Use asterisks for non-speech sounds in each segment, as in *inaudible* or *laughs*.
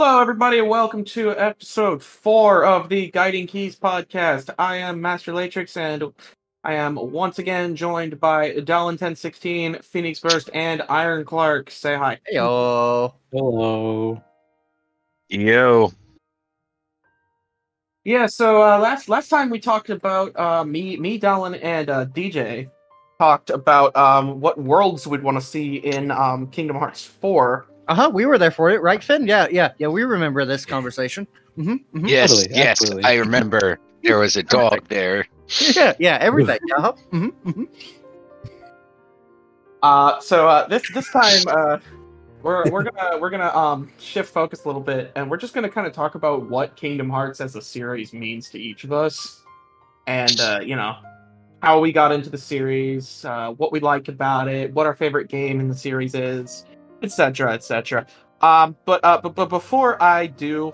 Hello, everybody, and welcome to episode four of the Guiding Keys podcast. I am Master Latrix, and I am once again joined by Dallin 1016, Phoenix Burst, and Iron Clark. Say hi. Heyo. Hello. Yo. Yeah, so uh, last last time we talked about uh, me, me, Dallin, and uh, DJ talked about um, what worlds we'd want to see in um, Kingdom Hearts 4. Uh huh. We were there for it, right, Finn? Yeah, yeah, yeah. We remember this conversation. hmm hmm Yes, Totally, yes. absolutely. I remember there was a *laughs* dog there. Yeah, yeah. Everything. Uh huh. hmm hmm Uh, so uh, this this time uh, we're we're gonna we're gonna um shift focus a little bit, and we're just gonna kind of talk about what Kingdom Hearts as a series means to each of us, and uh, you know how we got into the series, uh, what we like about it, what our favorite game in the series is, etc. etc. Um, but uh, but but before I do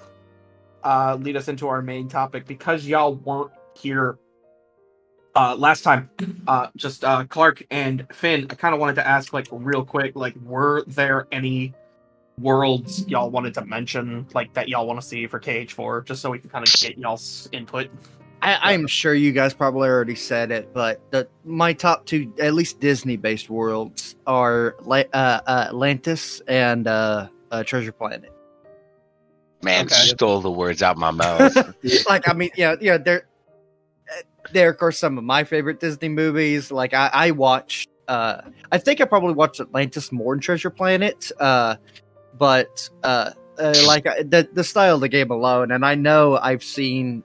uh, lead us into our main topic, because y'all weren't here uh, last time uh just uh clark and finn i kind of wanted to ask like real quick like were there any worlds y'all wanted to mention like that y'all want to see for kh4 just so we can kind of get y'all's input I, I'm sure you guys probably already said it, but the my top two, at least Disney-based worlds, are La- uh, Atlantis and uh, uh, Treasure Planet. Man, Okay. stole the words out my mouth. *laughs* like, I mean, yeah, yeah. They're they're of course some of my favorite Disney movies. Like, I, I watched. Uh, I think I probably watched Atlantis more than Treasure Planet. Uh, but uh, uh, like uh, the the style of the game alone, and I know I've seen.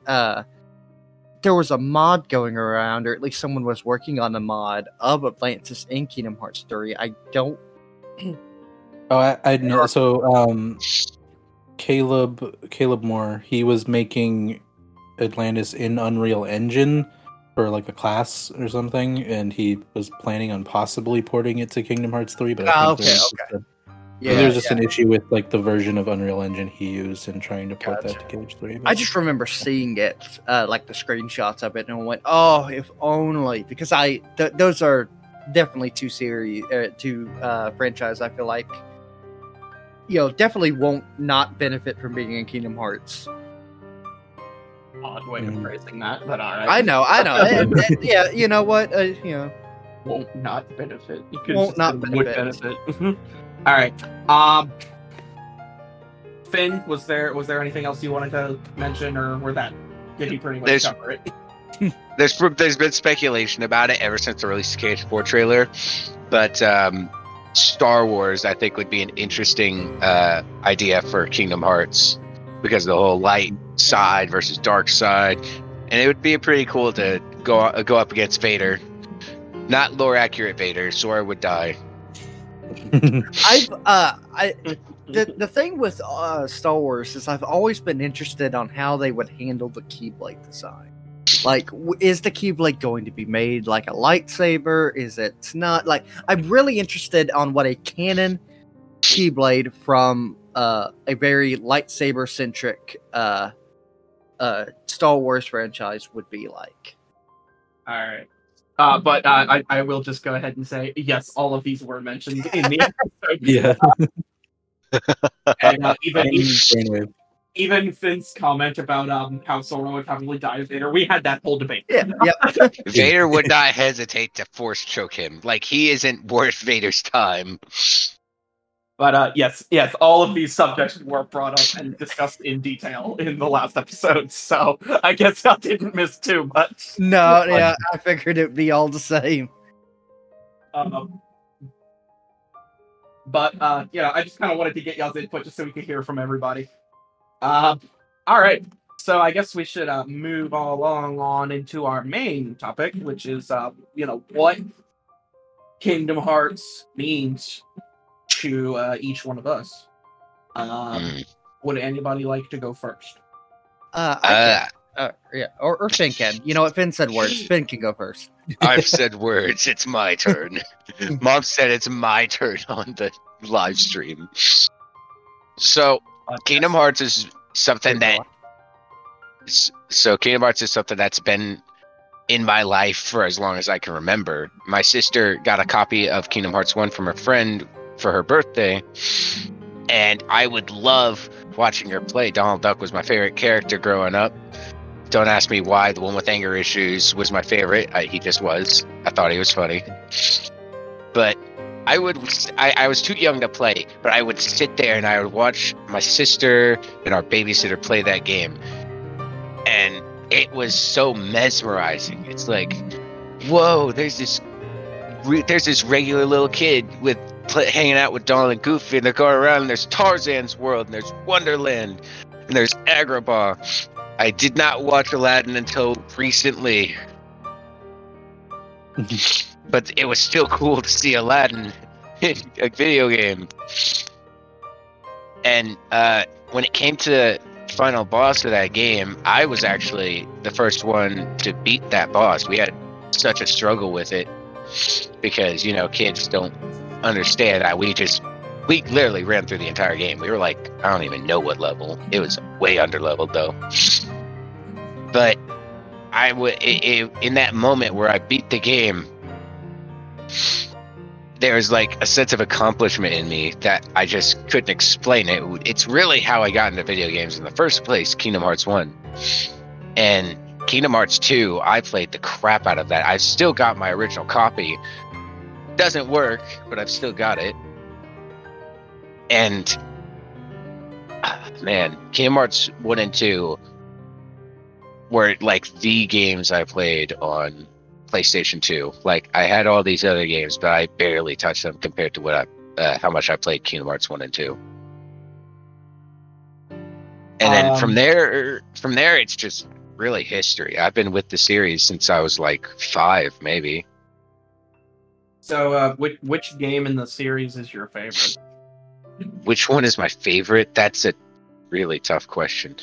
There was a mod going around, or at least someone was working on a mod of Atlantis in Kingdom Hearts 3. I don't. Oh, I, I know. So, um, Caleb, Caleb Moore, he was making Atlantis in Unreal Engine for like a class or something, and he was planning on possibly porting it to Kingdom Hearts 3. But I Ah, think okay, okay. Just a- Yeah, there was just yeah. an issue with like the version of Unreal Engine he used and trying to port Gotcha. that to KH3. I just remember seeing it, uh, like the screenshots of it, and I went, "Oh, if only!" Because I th- those are definitely two series, uh, two uh, franchise. I feel like, you know, definitely won't not benefit from being in Kingdom Hearts. odd way Mm. of phrasing that but all right I know, I know. *laughs* Yeah, you know what? Uh, you know, won't not benefit you could Won't not say would benefit. benefit *laughs* all right um finn was there was there anything else you wanted to mention or were that did he pretty much There's- cover it *laughs* there's there's been speculation about it ever since the release of KH4 trailer, but um, Star Wars I think would be an interesting uh, idea for Kingdom Hearts because of the whole light side versus dark side, and it would be pretty cool to go go up against Vader. Not lore accurate Vader. Sora would die. I've uh, I *laughs* the the thing with uh, Star Wars is I've always been interested on how they would handle the Keyblade design. Like, w- is the Keyblade going to be made like a lightsaber? Is it not? Like, I'm really interested on what a canon Keyblade from uh, a very lightsaber centric uh, uh, Star Wars franchise would be like. All right. Uh, but uh, I, I will just go ahead and say yes. All of these were mentioned in the *laughs* episode, yeah. and uh, even Brainwave. even Finn's comment about um how Sora would probably die later. We had that whole debate. Yeah, yeah. *laughs* Vader would not hesitate to force choke him. Like he isn't worth Vader's time. But uh, yes, yes, all of these subjects were brought up and discussed in detail in the last episode. So I guess I didn't miss too much. No, yeah, I figured it'd be all the same. Um, but uh, you know, I just kind of wanted to get y'all's input just so we could hear from everybody. Um, all right, so I guess we should uh, move along on into our main topic, which is uh, you know what Kingdom Hearts means to uh, each one of us. Um, Mm. Would anybody like to go first? Uh, I can- Uh, Uh, yeah, or, or Finn can. You know what? Finn said words. Finn can go first. I've said words. It's my *laughs* turn. Mom said it's my turn *laughs* on the live stream. So Kingdom Hearts is something that so Kingdom Hearts is something that's been in my life for as long as I can remember. My sister got a copy of Kingdom Hearts 1 from a friend for her birthday and I would love watching her play. Donald Duck was my favorite character growing up. Don't ask me why. The one with anger issues was my favorite. I, he just was. I thought he was funny. But I would. I, I was too young to play, but I would sit there and I would watch my sister and our babysitter play that game, and it was so mesmerizing. It's like, whoa! There's this. Re- There's this regular little kid with pl- hanging out with Donald and Goofy, and they're going around. And there's Tarzan's world, and there's Wonderland, and there's Agrabah. I did not watch Aladdin until recently, *laughs* but it was still cool to see Aladdin in a video game. And uh, when it came to the final boss of that game, I was actually the first one to beat that boss. We had such a struggle with it because you know kids don't understand that we just we literally ran through the entire game. We were like, I don't even know what level. It was way under leveled though. But I would in that moment where I beat the game. There was like a sense of accomplishment in me that I just couldn't explain. It it's really how I got into video games in the first place. Kingdom Hearts One, and Kingdom Hearts Two. I played the crap out of that. I've still got my original copy. Doesn't work, but I've still got it. And ah, man, Kingdom Hearts One and Two were like the games I played on PlayStation 2. Like I had all these other games, but I barely touched them compared to what I uh, how much I played Kingdom Hearts 1 and 2. And then from Um, there from there it's just really history. I've been with the series since I was like 5 maybe. So, uh, which which game in the series is your favorite? Which one is my favorite? That's a really tough question.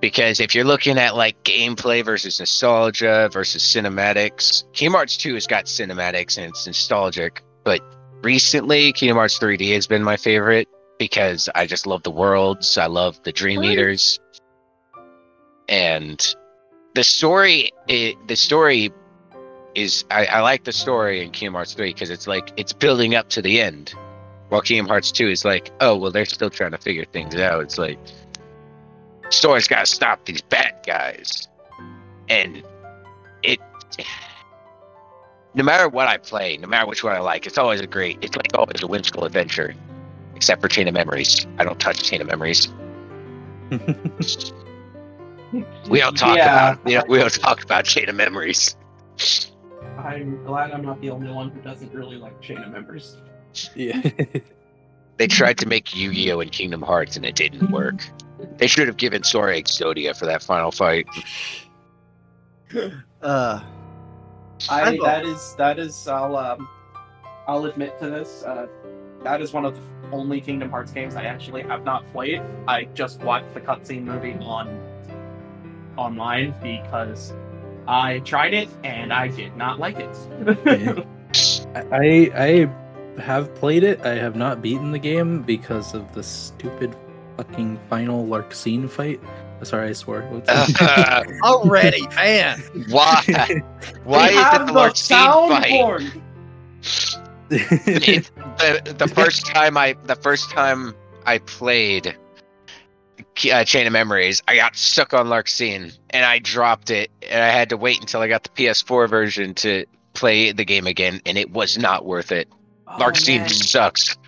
Because if you're looking at like gameplay versus nostalgia versus cinematics, Kingdom Hearts 2 has got cinematics and it's nostalgic, but recently Kingdom Hearts 3D has been my favorite because I just love the worlds, I love the Dream Eaters, and the story. It, the story is I, I like the story in Kingdom Hearts 3 because it's like it's building up to the end. While Kingdom Hearts 2 is like, oh well, they're still trying to figure things out. It's like story's got to stop these bad guys, and it. No matter what I play, no matter which one I like, it's always a great. It's like always a whimsical adventure, except for Chain of Memories. I don't touch Chain of Memories. *laughs* We don't talk Yeah. about. You know, we don't talk about Chain of Memories. I'm glad I'm not the only one who doesn't really like Chain of memories. yeah. *laughs* They tried to make Yu-Gi-Oh and Kingdom Hearts, and it didn't work. They should have given Sora Exodia for that final fight. *laughs* Uh, I I that is that is I'll um I'll admit to this. Uh, that is one of the only Kingdom Hearts games I actually have not played. I just watched the cutscene movie on online because I tried it and I did not like it. *laughs* I I have played it. I have not beaten the game because of the stupid fucking final Larxene fight. Sorry, I swore. What's Uh, *laughs* *laughs* already, man. why? Why We is it the the Larxene fight? It, the, the first time I the first time I played uh, Chain of Memories, I got stuck on Larxene and I dropped it, and I had to wait until I got the PS4 version to play the game again, and it was not worth it. Oh, Larxene man. sucks. Do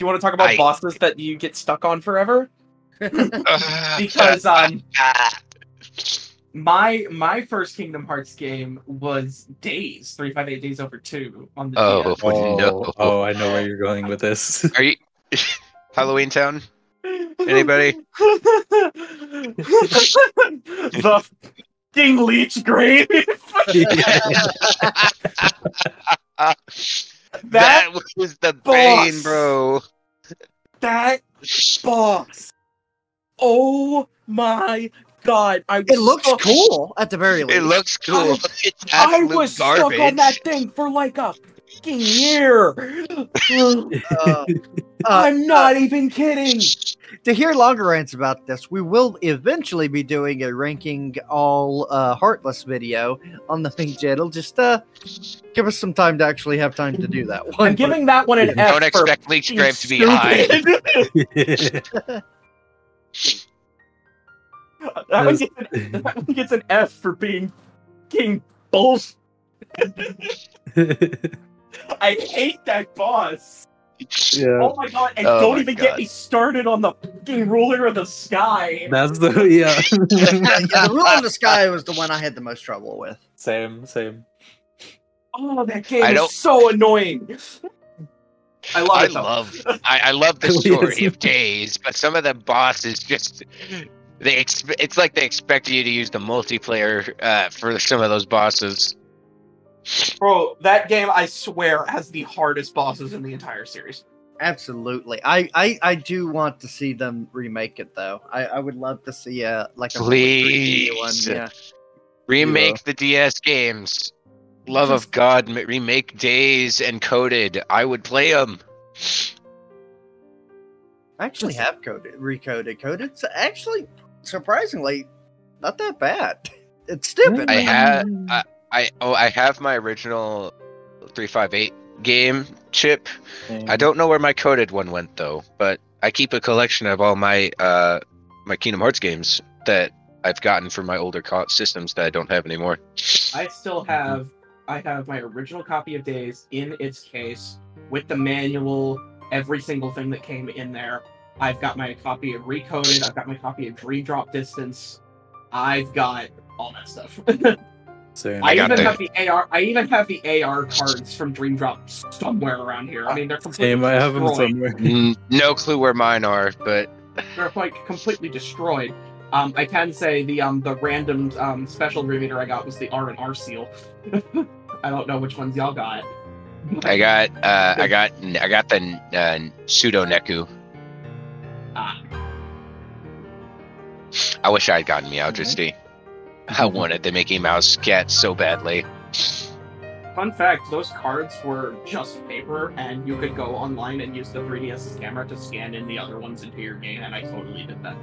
you want to talk about I- bosses that you get stuck on forever? *laughs* *laughs* Because um *laughs* my my first Kingdom Hearts game was Days, 358 Days Over 2 on the Oh. DS. oh, no. oh, I know where you're going with this. Are you Halloween Town? Anybody? *laughs* the fucking Leechgrave. *laughs* that that was the boss. bane, bro. that boss. Oh my god! I It looks stuck- cool at the very least. It looks cool. I- it's I was garbage. stuck on that thing for like a fucking year. Uh, *laughs* Uh, I'm not even kidding. to hear longer rants about this, we will eventually be doing a ranking all uh, Heartless video on the main channel. Just uh, give us some time to actually have time to do that one. I'm giving that one an F. Don't expect Leech being Grave to be high. stupid. *laughs* that, one gets an, that one gets an F for being king bullshit. *laughs* I hate that boss. yeah. Oh my god! And Oh don't even God. get me started on the fucking ruler of the sky. That's the yeah. *laughs* *laughs* yeah, the ruler of the sky *laughs* was the one I had the most trouble with. same, same. Oh, that game I is so annoying. I love I it. love I, I love the story of Days, but some of the bosses just they exp- it's like they expect you to use the multiplayer uh, for some of those bosses. Bro, that game, I swear, has the hardest bosses in the entire series. Absolutely, I, I I do want to see them remake it though. I, I would love to see a like a really 3D one. Yeah, Remake the DS games. Love of God, remake Days and Coded. I would play them. I actually have coded recoded coded. It's actually surprisingly not that bad. It's stupid. I but- had I, I oh I have my original 358 game chip. I don't know where my coded one went though, but I keep a collection of all my uh my Kingdom Hearts games that I've gotten from my older co- systems that I don't have anymore. I still have I have my original copy of Days in its case with the manual, every single thing that came in there. I've got my copy of Recoded, I've got my copy of Dream Drop Distance. I've got all that stuff. *laughs* Same. I, I got even the- have the AR I even have the AR cards from Dream Drop somewhere around here. I mean they're completely Same. I have them somewhere. *laughs* Mm, no clue where mine are, but they're like completely destroyed. Um, I can say the um the random um special reader I got was the R and R seal. *laughs* I don't know which ones y'all got. I got uh I got I got the uh, pseudo Neku. Ah, I wish I had gotten Meowjesty. I wanted the Mickey Mouse cat so badly. fun fact: those cards were just paper, and you could go online and use the 3DS's camera to scan in the other ones into your game. And I totally did that.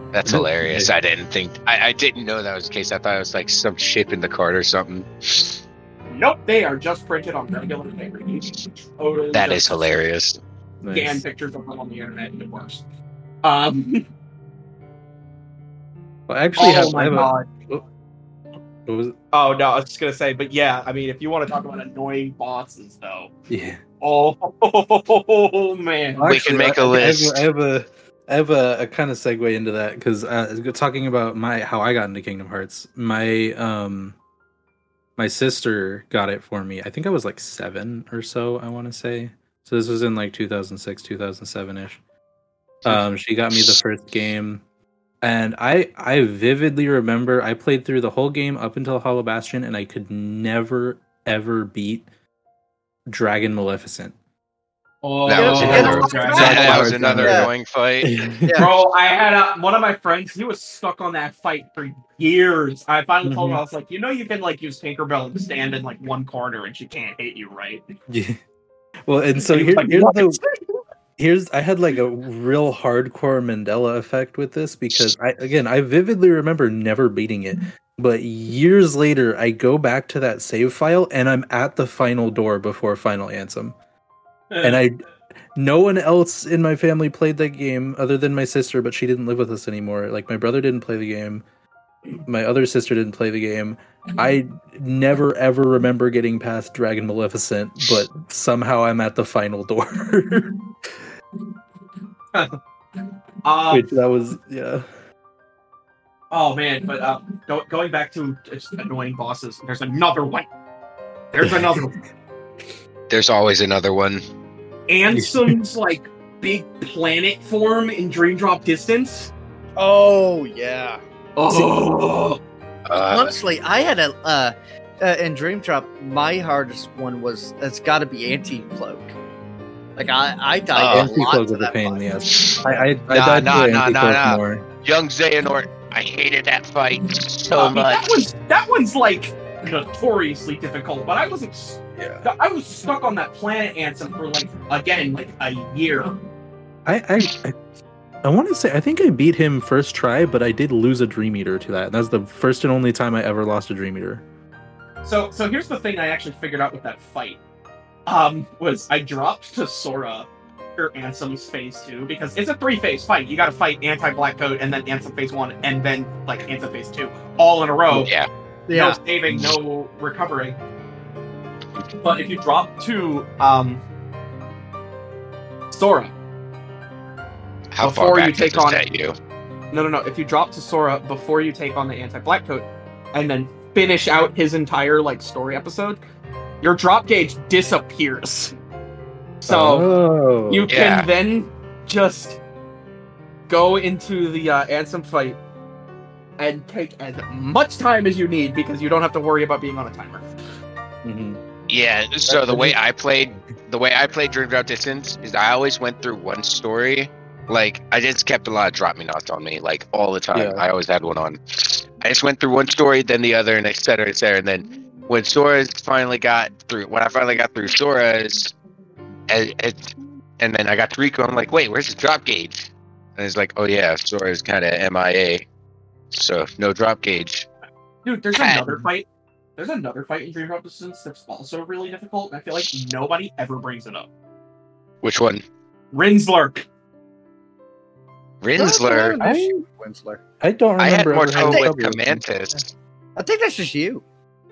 *laughs* That's hilarious. I didn't think I, I didn't know that was the case. I thought it was like some chip in the card or something. nope, they are just printed on regular paper. totally That just is hilarious. Scan Nice. pictures of them on the internet, and it works. Um, Well, I actually oh have. I my have a, god. was? Oh no, I was just gonna say, but yeah, I mean, if you want to talk about annoying bosses, though, Yeah. oh *laughs* man, Well, We can make a a list. I have a, I have a, a kind of segue into that because uh, talking about my how I got into Kingdom Hearts. My um, my sister got it for me. I think I was like seven or so. I want to say. So this was in like 2006, 2007 ish. Um, she got me the first game, and I I vividly remember I played through the whole game up until Hollow Bastion, and I could never ever beat Dragon Maleficent. oh, That was another, yeah, that, yeah. that was another Yeah. annoying fight. *laughs* Yeah. Bro, I had a, one of my friends. He was stuck on that fight for years. I finally told him mm-hmm. I was like, you know, you can like use Tinkerbell and stand in like one corner, and she can't hit you, right? *laughs* Yeah. Well, and so And he here, like, here's "What?" the *laughs* here's I had like a real hardcore Mandela effect with this because I again I vividly remember never beating it, but years later I go back to that save file and I'm at the final door before Final Ansem, and I no one else in my family played that game other than my sister, but she didn't live with us anymore. Like my brother didn't play the game, my other sister didn't play the game. I never ever remember getting past Dragon Maleficent, but somehow I'm at the final door. *laughs* *laughs* Um, Which that was yeah. Oh man, but uh, go, going back to just annoying bosses, there's another one. There's another one. *laughs* There's always another one. Ansem's like big planet form in Dream Drop Distance. Oh yeah. Oh, Uh, Honestly, I had a uh, uh in Dream Drop. My hardest one was it's got to be anti cloak. Like I, I uh, died Oh. a Anti lot cloak to that pain in the fight. ass. I I, I Nah, died nah, nah, nah, nah. more. young Xehanort. I hated that fight so I mean, that much. one's that one's like notoriously difficult, but I wasn't. Yeah. I was stuck on that planet Ansem for like again like a year. I I I, I want to say I think I beat him first try, but I did lose a Dream Eater to that. And that's the first and only time I ever lost a Dream Eater. So so here's the thing I actually figured out with that fight. Um, was I dropped to Sora or Ansem's phase two because it's a three phase fight. You gotta fight anti black coat and then Ansem phase one and then like Ansem phase two all in a row. Yeah. No saving, no recovering. But if you drop to um Sora, How Before far you back take does on- that you? no no no, if you drop to Sora before you take on the anti black coat and then finish out his entire like story episode, your drop gauge disappears. So oh. you can Yeah. then just go into the uh, Ansem fight and take as much time as you need because you don't have to worry about being on a timer. Mhm. Yeah. So That- the way I played, the way I played Dream Drop Distance is I always went through one story. Like I just kept a lot of Drop-Me-Nots on me, like all the time. Yeah. I always had one on. I just went through one story, then the other, and et cetera, et cetera. And then when Sora's finally got through, when I finally got through Sora's, and, and, and then I got to Riku, I'm like, wait, where's the drop gauge? And it's like, oh yeah, Sora's kind of MIA, so no drop gauge. Dude, there's Had- another fight. There's another fight in Dream Drop Distance that's also really difficult, and I feel like nobody ever brings it up. Which one? Rinzler. Rinzler. I- Winsler. I don't I had remember. more trouble with trouble him. Commantis. I think that's just you.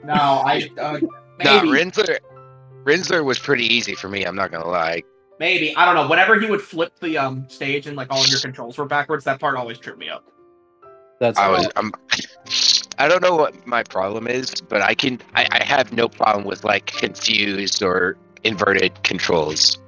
No, I uh, *laughs* No, maybe, Rinzler. Rinzler was pretty easy for me. I'm not gonna lie. maybe I don't know. Whenever he would flip the um stage and like all of your controls were backwards, that part always tripped me up. That's I was. I'm. *laughs* I don't know what my problem is, but I can. I, I have no problem with like confused or inverted controls.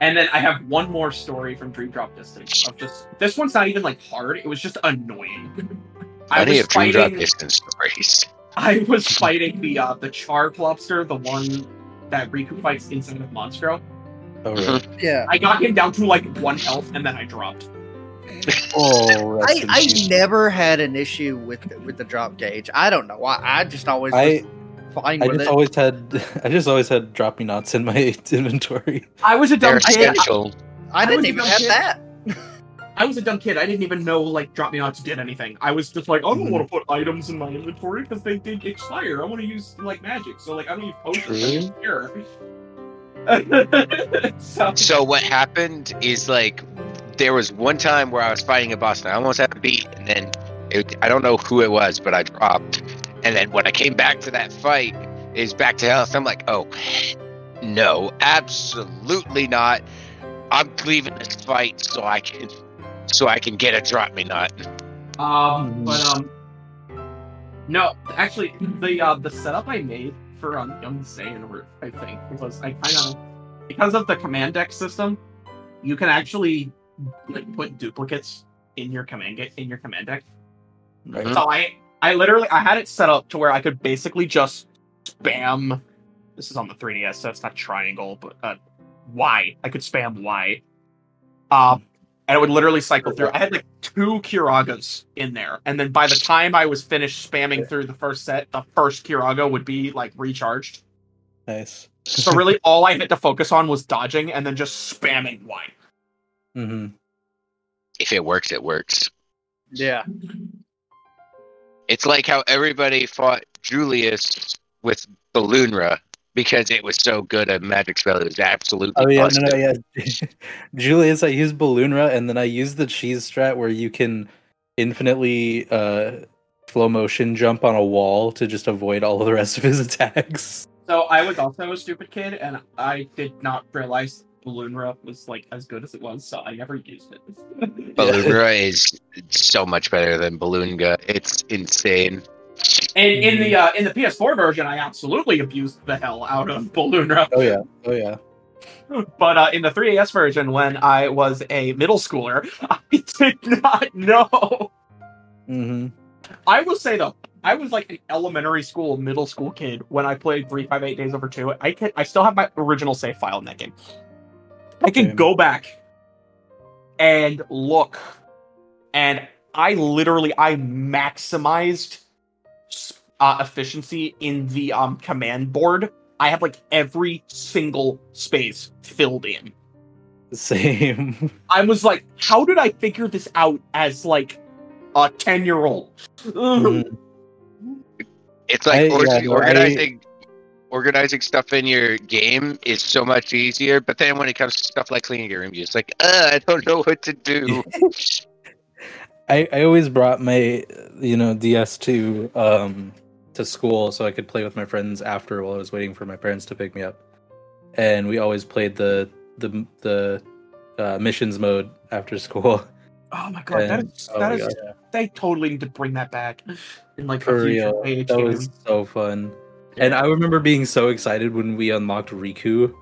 And then I have one more story from Dream Drop Distance of just this one's not even like hard. It was just annoying. *laughs* I Plenty was of Dream Drop. Distance stories. I was fighting the uh the Char Clawbster, the one that Riku fights inside of Monstro. oh, right. *laughs* Yeah. I got him down to like one health, and then I dropped. oh I, I never had an issue with with the drop gauge. I don't know why. I just always I was fine I with just it. always had *laughs* I just always had Drop-Me-Nots in my *laughs* inventory. I was a They're dumb kid. essential. I I didn't was even have kid. that. I was a dumb kid. I didn't even know like Drop-Me-Nots did anything. I was just like, I don't want to put items in my inventory because they did expire. I want to use like magic. So like I don't use potions. *laughs* So So what happened is like there was one time where I was fighting a boss and I almost had to beat, and then it, I don't know who it was, but I dropped. And then when I came back to that fight, is back to health. I'm like, oh no, absolutely not. I'm leaving this fight so I can so I can get a Drop-Me-Not. Um, but um, no, actually, the uh, the setup I made for um Young Saiyan, I think, was I kind of because of the command deck system, you can actually like put duplicates in your command get in your command deck. Right. Mhm. So I I literally I had it set up to where I could basically just spam. This is on the 3DS, so it's not triangle, but uh, Y. I could spam Y. Um, and it would literally cycle through. I had like two Kiragas in there, and then by the time I was finished spamming through the first set, the first Kiraga would be like recharged. Nice. So *laughs* really, all I had to focus on was dodging and then just spamming Y. hmm If it works, it works. Yeah. It's like how everybody fought Julius with Balloonra because it was so good a magic spell. It was absolutely Oh yeah, busted. no, no, yeah. *laughs* Julius, I use Balloonra, and then I use the cheese strat where you can infinitely uh, flow motion jump on a wall to just avoid all of the rest of his *laughs* attacks. So I was also a stupid kid, and I did not realize Balloonra was like as good as it was, so I never used it. Balloonra *laughs* is so much better than Balloonga. It's insane. And in the uh, in the PS4 version, I absolutely abused the hell out of Balloonra. Oh yeah, oh yeah. But uh, in the 3DS version, when I was a middle schooler, *laughs* I did not know. hmm I will say though, I was like an elementary school, middle school kid when I played 358 Days Over 2. I can I still have my original save file in that game. I can Okay. go back and look, and I literally I maximized uh, efficiency in the um command board. I have like every single space filled in. Same. I was like, how did I figure this out as like a 10 year old? Mhm. It's like I- yeah, org- no, I- organizing organizing stuff in your game is so much easier, but then when it comes to stuff like cleaning your room, you're just like, uh, I don't know what to do. *laughs* I, I always brought my you know DS to um to school so I could play with my friends after while I was waiting for my parents to pick me up, and we always played the the the uh, missions mode after school. *laughs* Oh my god, that And- is, oh that my is God, they totally need to bring that back in like for a future real, age that game. was so fun. And I remember being so excited when we unlocked Riku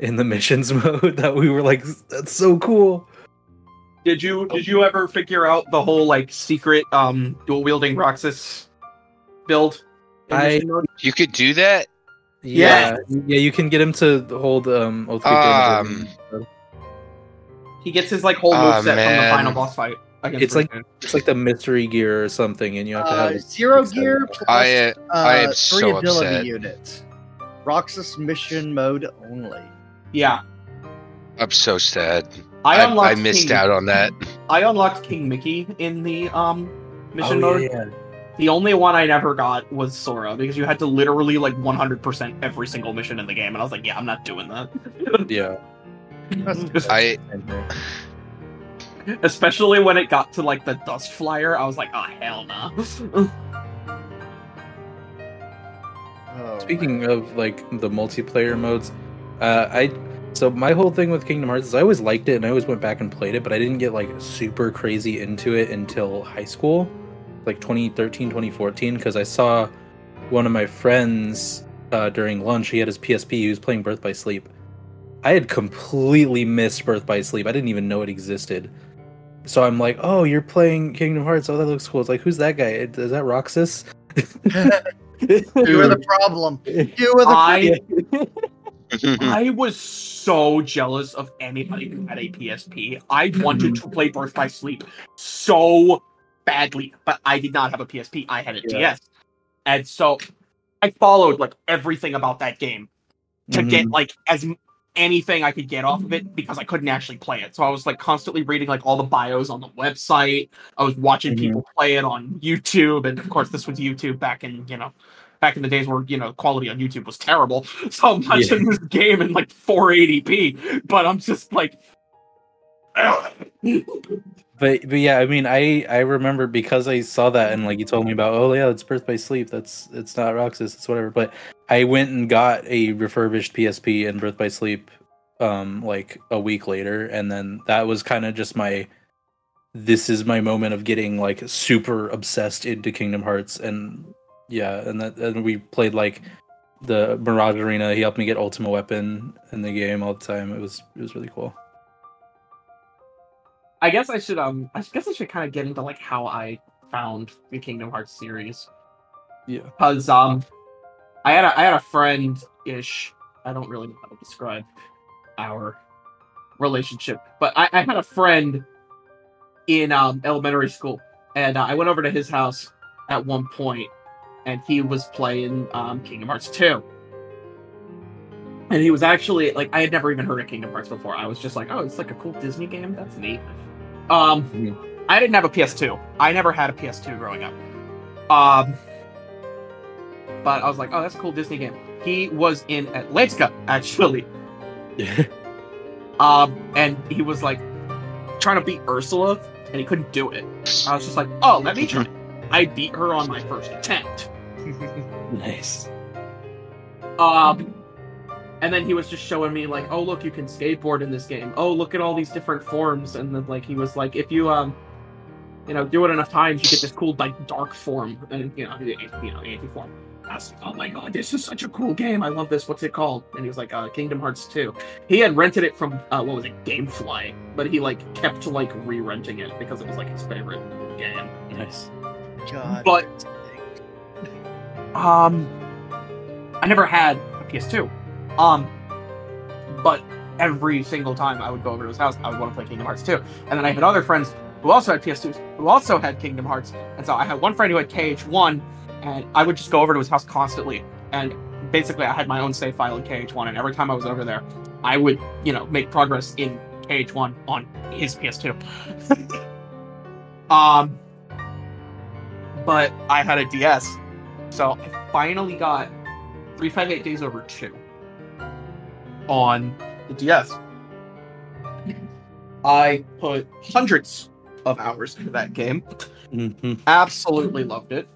in the *laughs* missions mode that we were like, "That's so cool!" Did you did you ever figure out the whole like secret um dual wielding Roxas build? In I- mission you could do that. Yeah, yeah, you can get him to hold um. Oath Keeper in the- Um, He gets his like whole Aw, moveset from the final boss fight. It's like- Riku. It's like the mystery gear or something, and you have to have Uh, zero gear plus I, uh, I am uh, three so ability upset. units. Roxas mission mode only. yeah. I'm so sad. I, I, I, missed King, out on that. I unlocked King Mickey in the um mission Oh, mode. yeah, yeah. The only one I never got was Sora because you had to literally like 100% every single mission in the game, and I was like, yeah, I'm not doing that. *laughs* Yeah. *laughs* I *laughs* Especially when it got to like the Dustflier, I was like, oh hell no. oh, Speaking of like the multiplayer modes, uh, I so my whole thing with Kingdom Hearts is I always liked it and I always went back and played it, but I didn't get like super crazy into it until high school, like 2013, 2014, because I saw one of my friends uh, during lunch. He had his PSP. He was playing Birth by Sleep. I had completely missed Birth by Sleep. I didn't even know it existed. So I'm like, oh, you're playing Kingdom Hearts. Oh, that looks cool. It's like, who's that guy? Is that Roxas? *laughs* you were the problem. You were the I. *laughs* I was so jealous of anybody who had a PSP. I wanted to play Birth by Sleep so badly, but I did not have a PSP. I had a Yeah. DS. And so I followed like everything about that game to get like as anything I could get off of it because I couldn't actually play it. So I was like constantly reading like all the bios on the website. I was watching Mhm. people play it on YouTube, and of course this was YouTube back in you know back in the days where you know quality on YouTube was terrible. *laughs* So I'm watching this game in like 480p, but I'm just like. But but yeah, I mean, I I remember because I saw that and like you told me about, oh yeah, it's Birth by Sleep. That's it's not Roxas, it's whatever. But I went and got a refurbished PSP and Birth by Sleep, um, like a week later, and then that was kind of just my. This is my moment of getting like super obsessed into Kingdom Hearts, and yeah, and that and we played like the Mirage Arena. He helped me get Ultima Weapon in the game all the time. It was it was really cool. I guess I should um I guess I should kind of get into like how I found the Kingdom Hearts series. Yeah. Cause um I had a I had a friend ish. I don't really know how to describe our relationship, but I, I had a friend in um elementary school, and uh, I went over to his house at one point, and he was playing um Kingdom Hearts 2. And he was actually like I had never even heard of Kingdom Hearts before. I was just like, oh, it's like a cool Disney game. That's neat. Um. I didn't have a PS2. I never had a PS2 growing up. Um, but I was like, oh, that's a cool Disney game. He was in Atlantica actually. *laughs* Um, and he was like trying to beat Ursula, and he couldn't do it. I was just like, oh, let me try. I beat her on my first attempt. *laughs* nice. Um, and then he was just showing me like, oh look, you can skateboard in this game. Oh look at all these different forms. And then like he was like, if you um, you know, do it enough times, you get this cool like dark form and you know, you know, anti form. I was like, oh my god, this is such a cool game. I love this. What's it called? And he was like, uh, Kingdom Hearts 2. He had rented it from uh, what was it, GameFly, but he like kept like re-renting it because it was like his favorite game. Nice. God. But- Um, I never had a PS2. Um, but every single time I would go over to his house, I would want to play Kingdom Hearts 2. And then I had other friends who also had PS2s, who also had Kingdom Hearts. And so I had one friend who had KH1, and I would just go over to his house constantly. And basically, I had my own save file in KH1, and every time I was over there, I would, you know, make progress in KH1 on his PS2. *laughs* um, but I had a DS, so I finally got 358 Days Over 2 on the DS. I put hundreds of hours into that game. Mhm. Absolutely loved it.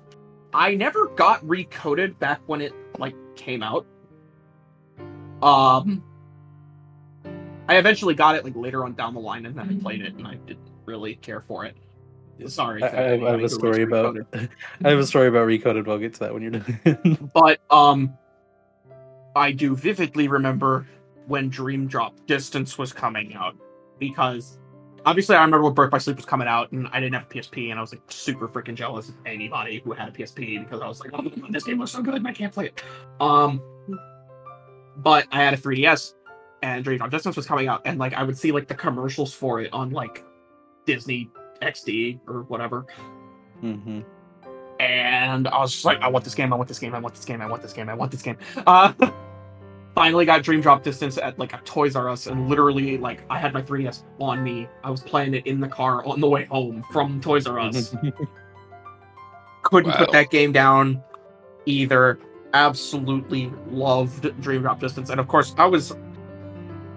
I never got recoded back when it like came out. Um I eventually got it like later on down the line and then I played it and I didn't really care for it. Sorry. I, I, I have a story about. *laughs* I have a story about recoded. We'll get to that when you're done. *laughs* But um I do vividly remember when Dream Drop Distance was coming out because obviously I remember when Birth by Sleep was coming out and I didn't have a PSP and I was like super freaking jealous of anybody who had a PSP because I was like, oh, this game looks so good and I can't play it. Um but I had a 3DS and Dream Drop Distance was coming out and like I would see like the commercials for it on like Disney XD or whatever hmm and I was just like, I want this game, I want this game, I want this game, I want this game, I want this game. Uh, *laughs* finally got Dream Drop Distance at like a Toys R Us, and literally, like, I had my 3DS on me. I was playing it in the car on the way home from Toys R Us. *laughs* Couldn't put that game down either. Absolutely loved Dream Drop Distance, and of course, I was,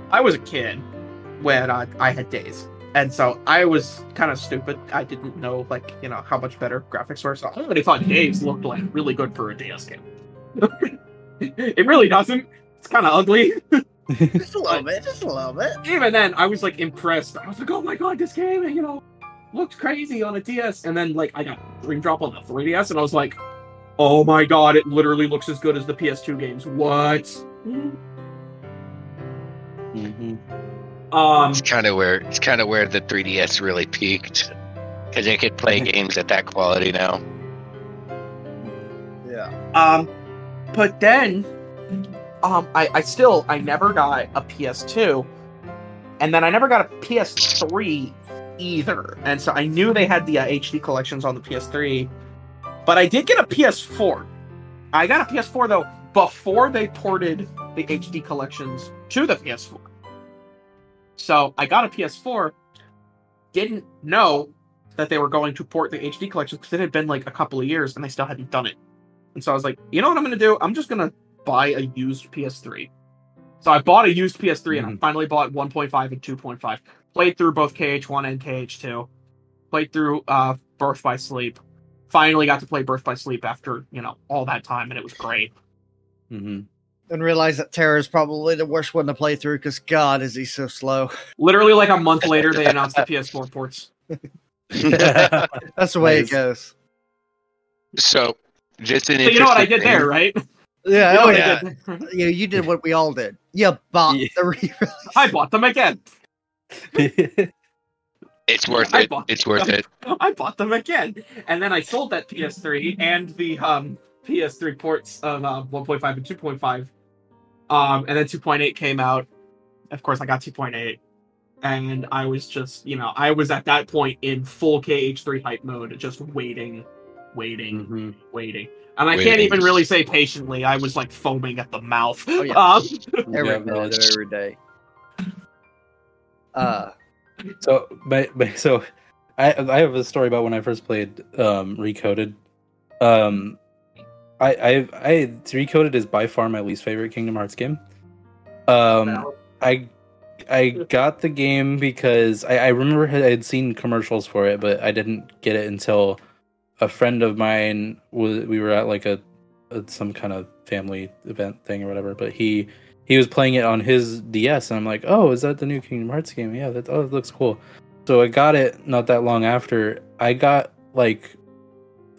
I was a kid when uh, I had Days. And so I was kind of stupid. I didn't know, like, you know, how much better graphics were. So I already thought Days looked like really good for a DS game. *laughs* it really doesn't. It's kind of ugly. *laughs* Just a little bit, just a little bit. Even then, I was like impressed. I was like, oh my god, this game, you know, looks crazy on a DS. And then, like, I got Dream Drop on the 3DS, and I was like, oh my god, it literally looks as good as the PS2 games. What? hmm Um, It's kind of where it's kind of where the 3DS really peaked because it could play *laughs* games at that quality now. Yeah. Um, but then, um, I, I still I never got a PS2, and then I never got a PS3 either. And so I knew they had the uh, HD collections on the PS3, but I did get a PS4. I got a PS4 though before they ported the HD collections to the PS4. So I got a PS4. Didn't know that they were going to port the HD collections because it had been like a couple of years and they still hadn't done it. And so I was like, you know what I'm going to do? I'm just going to buy a used PS3. So I bought a used PS3 and I Mhm. finally bought 1.5 and 2.5. Played through both KH1 and KH2. Played through uh, Birth by Sleep. Finally got to play Birth by Sleep after, you know, all that time and it was great. Mm-hmm. And realize that Terra is probably the worst one to play through because God is he so slow. Literally like a month later they announced the PS4 ports. *laughs* *laughs* That's the way Nice. it goes. so, just an So you know what I interesting did there, right? Yeah, You know oh what I yeah. did? You, you did what we all did. You bought Yeah. the re I bought them again. *laughs* It's worth it. It's worth it. I bought them again, and then I sold that PS3 and the um, PS3 ports of uh, 1.5 and 2.5. Um, and then 2.8 came out. Of course, I got 2.8, and I was just, you know, I was at that point in full KH3 hype mode, just waiting, waiting, hmm waiting. And I can't even really say patiently. I was like foaming at the mouth. Oh, yeah. Um, every Yeah, minute of every day. Uh, So, but, but so, I I have a story about when I first played um, Recoded. Um, I I I Recoded is by far my least favorite Kingdom Hearts game. Um, I I got the game because I, I remember I had seen commercials for it, but I didn't get it until a friend of mine was. We were at like a, a some kind of family event thing or whatever, but he he was playing it on his DS, and I'm like, oh, is that the new Kingdom Hearts game? Yeah, that oh, it looks cool. So I got it not that long after. I got like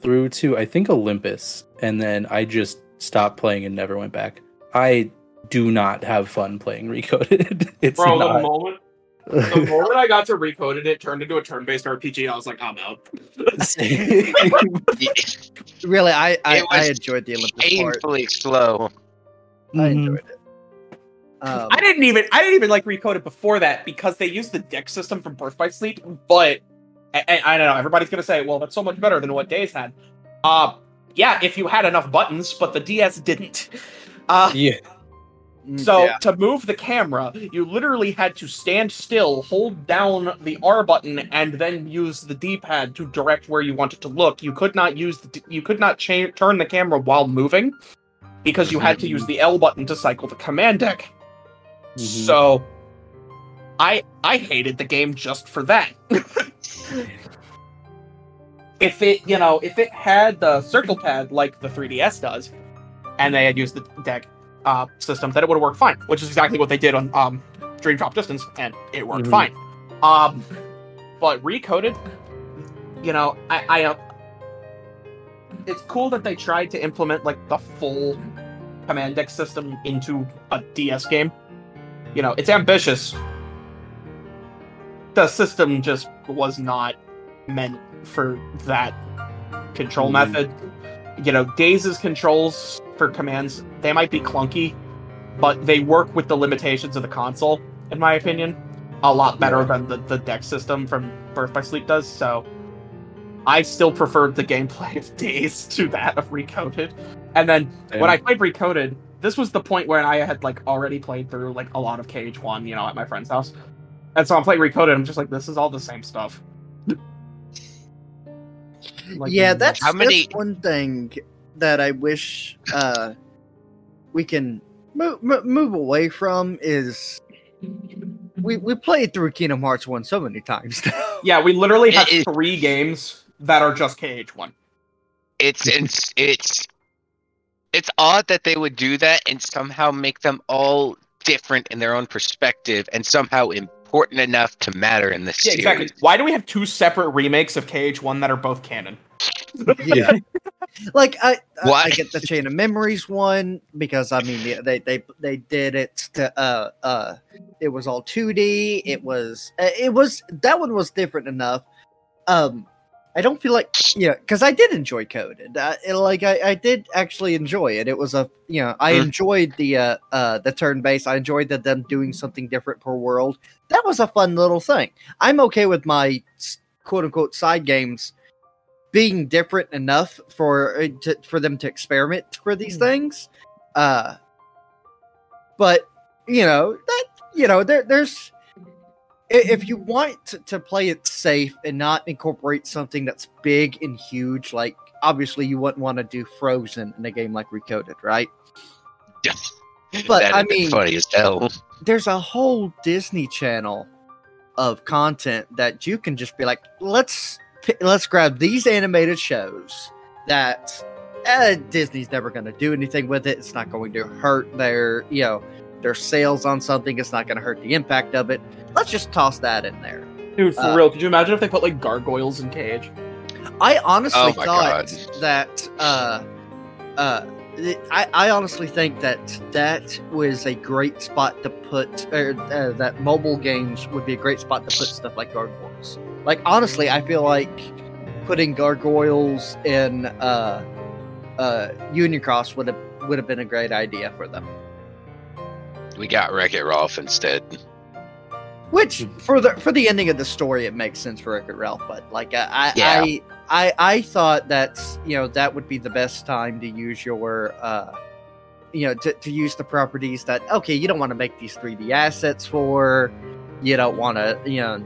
through to I think Olympus, and then I just stopped playing and never went back. I do not have fun playing Recoded. *laughs* it's bro, the not. moment the moment I got to recoded it, it turned into a turn-based RPG, I was like, I'm out. *laughs* really, I I, I enjoyed the Olympus part. Painfully slow. I Mhm. enjoyed it. Um, I didn't even I didn't even like recode it before that because they used the deck system from Birth by Sleep, but I, I, I don't know. Everybody's gonna say, well, that's so much better than what Days had. Uh yeah, if you had enough buttons, but the DS didn't. Uh, Yeah. So Yeah. to move the camera, you literally had to stand still, hold down the R button, and then use the D-pad to direct where you wanted to look. You could not use the, you could not cha- turn the camera while moving because you had to use the L button to cycle the command deck. Mhm. So I I hated the game just for that. *laughs* if it, you know, if it had the circle pad like the 3DS does, and they had used the deck uh, system, that it would have worked fine. Which is exactly what they did on um, Dream Drop Distance, and it worked Mhm. fine. Um, but recoded, you know, I, I uh, it's cool that they tried to implement like the full command deck system into a DS game. You know, it's ambitious. The system just was not meant for that control Mhm. method. You know, Days's controls for commands, they might be clunky, but they work with the limitations of the console, in my opinion, a lot better Yeah. than the, the deck system from Birth by Sleep does. So I still preferred the gameplay of Days to that of Recoded. And then when I played Recoded, this was the point where I had like already played through like a lot of KH1, you know, at my friend's house. And so I'm playing Recoded, I'm just like, this is all the same stuff. Like, yeah, that's, How many- that's one thing that I wish uh, we can move, move away from is we we played through Kingdom Hearts one so many times. *laughs* Yeah, we literally have It- it- three games that are just KH1. it's it's it's it's odd that they would do that and somehow make them all different in their own perspective and somehow important enough to matter in this Yeah, series. exactly. Why do we have two separate remakes of KH1 that are both canon? Yeah. *laughs* Like I, I, Why? I get the Chain of Memories one because I mean they they they did it to uh uh it was all 2D. It was uh, it was that one was different enough. Um, I don't feel like yeah because I did enjoy Coded. It- like I I did actually enjoy it. It was a you know I Mm. enjoyed the uh uh the turn base. I enjoyed that them doing something different per world. That was a fun little thing. I'm okay with my quote unquote side games being different enough for uh, to, for them to experiment for these things. Uh, but you know that you know there, there's if you want to, to play it safe and not incorporate something that's big and huge, like obviously you wouldn't want to do Frozen in a game like Recoded, right? *laughs* But, That'd I mean- funny as hell. there's a whole Disney Channel of content that you can just be like, let's pi- let's grab these animated shows that uh, Disney's never going to do anything with it. It's not going to hurt their you know their sales on something. It's not going to hurt the impact of it. Let's just toss that in there. Dude, for Uh, real, could you imagine if they put like gargoyles in KH? I honestly Oh thought God. that uh uh I, I honestly think that that was a great spot to put or uh, that mobile games would be a great spot to put stuff like gargoyles like honestly i feel like putting gargoyles in uh uh union cross would have would have been a great idea for them We got Wreck It Ralph instead. Which for the for the ending of the story, it makes sense for Wreck-It Ralph. But like uh, I, Yeah. I I I thought that's you know that would be the best time to use your uh you know to, to use the properties that okay you don't want to make these 3D assets for you don't want to you know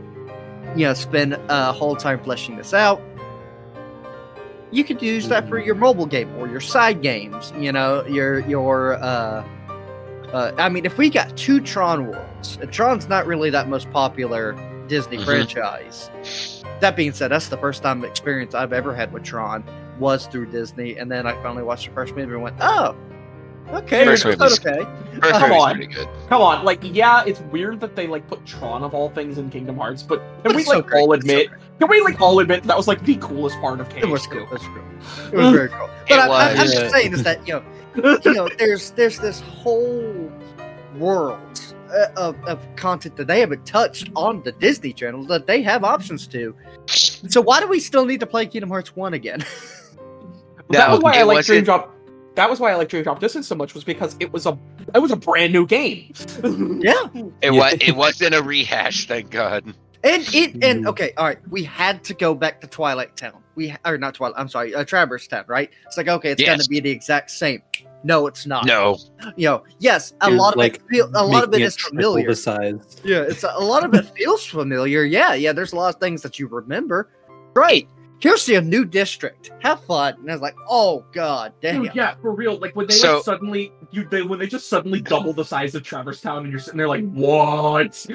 you know spend a whole time fleshing this out. You could use that for your mobile game or your side games. You know your your uh uh, I mean, if we got two Tron worlds, Tron's not really that most popular Disney Mhm. franchise. That being said, that's the first time experience I've ever had with Tron was through Disney, and then I finally watched the first movie and went, "Oh, okay, First that's movie's- okay." First Come movie's on. pretty good. Come on, like, yeah, it's weird that they like put Tron of all things in Kingdom Hearts, but can we It's so like all It's so admit? Can we like all admit that was like the coolest part of KH? it was cool. It was cool. It was very cool. *laughs* But It I, I, I'm was. just saying is that you know, you know, there's there's this whole world uh, of, of content that they haven't touched on the Disney Channel that they have options to. So why do we still need to play Kingdom Hearts one again? *laughs* that No, was why I like Dream wasn't- Drop. That was why I like Dream Drop Distance so much was because it was a it was a brand new game. *laughs* yeah, It was. It wasn't a rehash. Thank God. and it and okay, all right, we had to go back to Twilight Town. we or not Twilight. I'm sorry, uh, Traverse Town, right? It's like okay, it's Yes. going to be the exact same. No, it's not. No, you know, yes, a You're, lot of like, it feel, a lot of it Making familiar. The size. Yeah, it's a, a lot of it feels familiar. Yeah, yeah. There's a lot of things that you remember. Great. Here's the new district. Have fun. And I was like, oh god, damn. Dude, yeah, for real. Like when they So- like suddenly you they when they just suddenly double the size of Traverse Town and you're sitting there like, what?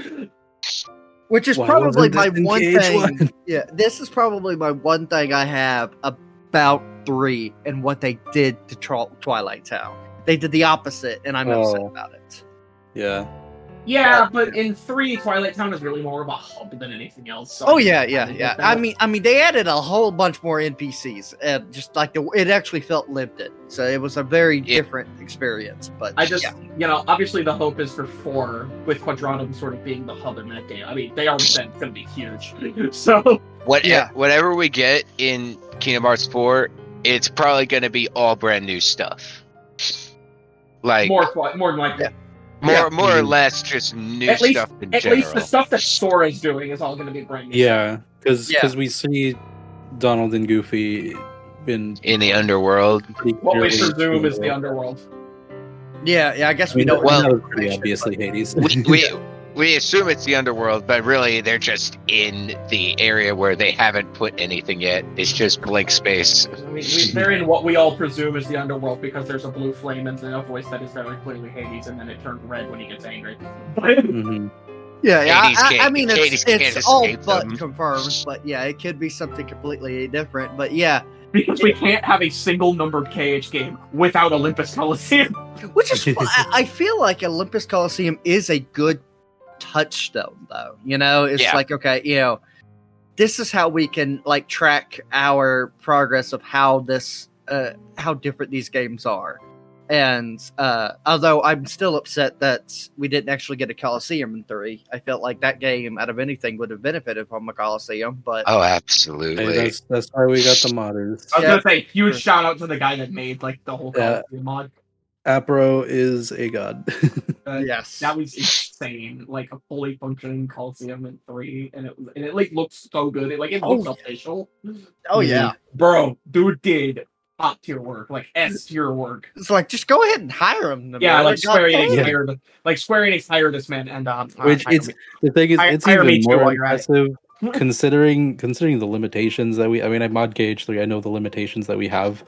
Which is Why probably my one KH1? thing. Yeah, this is probably my one thing I have about three and what they did to Tro- Twilight Town. They did the opposite, and I'm upset Oh. about it. Yeah. Yeah, but in three, Twilight Town is really more of a hub than anything else. so Oh yeah, yeah, yeah. I mean, I mean, they added a whole bunch more NPCs, and just like the, it actually felt lived in. So it was a very Yeah. different experience. But I just, yeah. you know, obviously the hope is for four, with Quadratum sort of being the hub in that game. I mean, they already said it's going to be huge. *laughs* So, what Yeah. whatever we get in Kingdom Hearts 4, it's probably going to be all brand new stuff. Like more, Twi- more than likely. Yeah. More yeah. more or Mhm. less just new At least- stuff in At general. least the stuff that Sora is doing is all going to be brand new. Yeah, because Yeah. we see Donald and Goofy in in the underworld. What we clearly presume is the underworld. yeah, yeah. I guess I we mean, don't. Well- that was know pretty information, obviously Hades. We we, *laughs* *laughs* we assume it's the underworld, but really they're just in the area where they haven't put anything yet. It's just blank space. I mean, we, they're in what we all presume is the underworld because there's a blue flame and a voice that is very clearly Hades, and then it turned red when he gets angry. But Mhm. *laughs* Yeah, yeah. Hades I, I, I mean, Hades it's, can't it's all escape but them. confirmed. But yeah, it could be something completely different. But yeah, because we can't have a single numbered KH game without Olympus Coliseum. which is I, I feel like Olympus Coliseum is a good touchstone, though. You know, it's Yeah. like okay, you know, this is how we can like track our progress of how this, uh, how different these games are. And uh, although I'm still upset that we didn't actually get a Coliseum in three, I felt like that game, out of anything, would have benefited from a Coliseum. But Oh, Hey, absolutely. that's that's why we got the modders. I was Yeah. gonna say huge shout out to the guy that made like the whole Yeah. Coliseum mod. Apro is a god. *laughs* Uh, yes, That was insane, like a fully functioning Coliseum in three, and it and it like looks so good. It like it Oh, looks yeah. official, oh yeah. bro. Dude did top tier work, like S tier work. It's like just go ahead and hire him. Yeah, man. like Square God Enix damn. hired, like Square Enix hired this man, and um, uh, Which it's me. the thing is, Hi- it's hire even too more while you're at it. impressive *laughs* considering considering the limitations that we. I mean, I mod KH3. I know the limitations that we have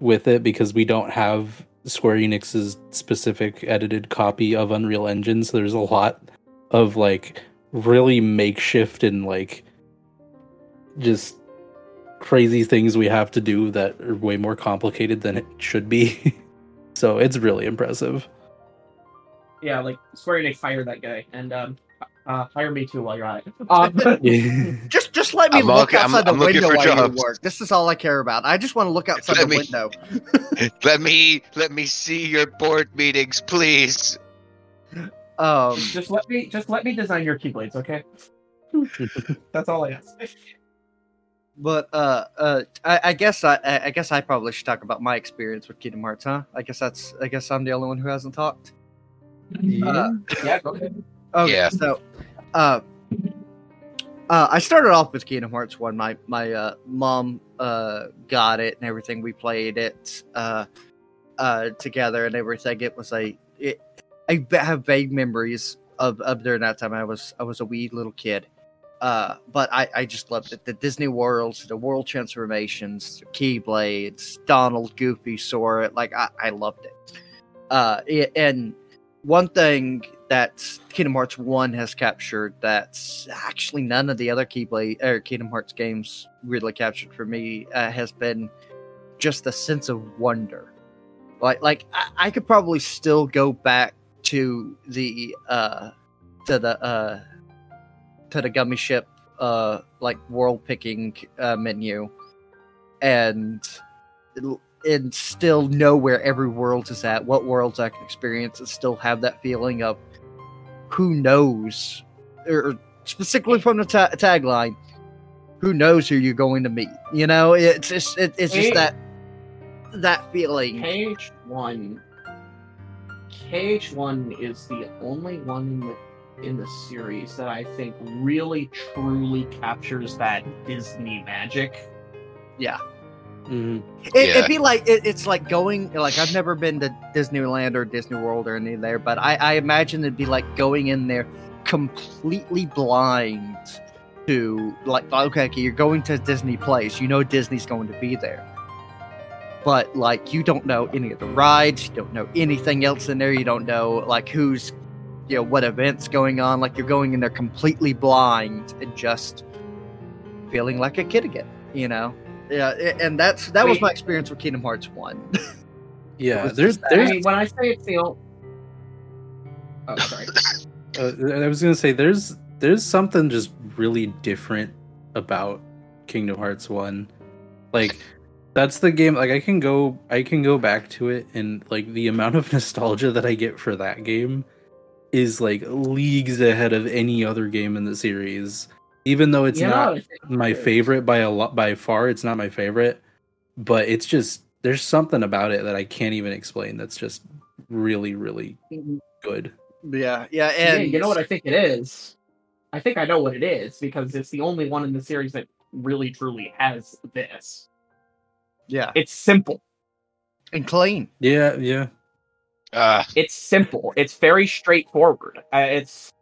with it because we don't have Square Enix's specific edited copy of Unreal Engine. So there's a lot of like really makeshift and like just crazy things we have to do that are way more complicated than it should be. *laughs* so it's really impressive. yeah, like Square Enix hired that guy, and um, uh, hire me too while you're at it. *laughs* Um, *laughs* *laughs* Just just let me I'm look looking- I'm- outside I'm the window for while you work. This is all I care about. I just want to look outside Let the me- window. let me let me see your board meetings, please. Um, just let me just let me design your keyblades, okay? That's all I ask. but uh, uh, I, I guess I, I I guess I probably should talk about my experience with Kingdom Hearts, huh? I guess that's I guess I'm the only one who hasn't talked. Uh, yeah, go ahead. Okay, Yeah. so uh, uh, I started off with Kingdom Hearts One. My my uh, mom uh, got it and everything. We played it uh, uh, together and everything. It was a it, I have vague memories of, of during that time. I was I was a wee little kid. Uh, but I, I just loved it. The Disney worlds, the world transformations, the Keyblades, Donald, Goofy, Sora. Like I, I loved it. Uh, it, and one thing that Kingdom Hearts One has captured that's actually none of the other Keyblade or Kingdom Hearts games really captured for me uh, has been just a sense of wonder. Like, like I, I could probably still go back to the uh, to the uh, to the gummy ship uh, like world picking uh, menu, and and still know where every world is at, what worlds I can experience, and still have that feeling of who knows, or specifically from the ta- tagline, who knows who you're going to meet. You know, it's just it, it's just that that feeling. KH one. KH one is the only one in the in the series that I think really truly captures that Disney magic Yeah. Mhm. It, Yeah. It'd be like it, it's like going like I've never been to Disneyland or Disney World or any there, but I, I imagine it'd be like going in there completely blind to like okay, okay, you're going to Disney Place, you know Disney's going to be there, but like you don't know any of the rides, you don't know anything else in there, you don't know like who's you know what events going on, like you're going in there completely blind and just feeling like a kid again, you know. Yeah, and that's that was my experience with Kingdom Hearts One. *laughs* Yeah, was there's I there's mean, when I say it's the only. Oh, *laughs* sorry. uh, I was gonna say there's there's something just really different about Kingdom Hearts One. Like that's the game. Like I can go I can go back to it, and like the amount of *laughs* nostalgia that I get for that game is like leagues ahead of any other game in the series. Even though it's You know not what my favorite by a lot by far, it's not my favorite, but it's just there's something about it that I can't even explain. That's just really really good. Yeah, yeah, Yeah, and you know what I think it is? I think I know what it is because it's the only one in the series that really truly has this. yeah, It's simple. and clean. Yeah, yeah. Uh, It's simple. It's very straightforward. Uh, it's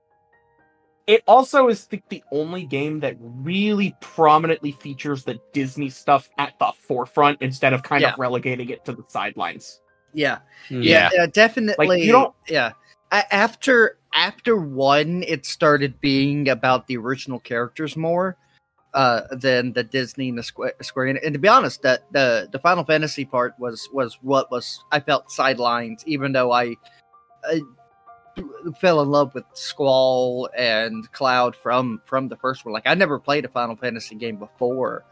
it also is the, the only game that really prominently features the Disney stuff at the forefront instead of kind Yeah. of relegating it to the sidelines. Yeah, Mm. yeah, yeah definitely. you don't- Yeah, after after one, it started being about the original characters more uh, than the Disney and the Square. Square. And, and to be honest, that the the Final Fantasy part was was what was I felt sidelines, even though I. I fell in love with Squall and Cloud from from the first one. Like I never played a Final Fantasy game before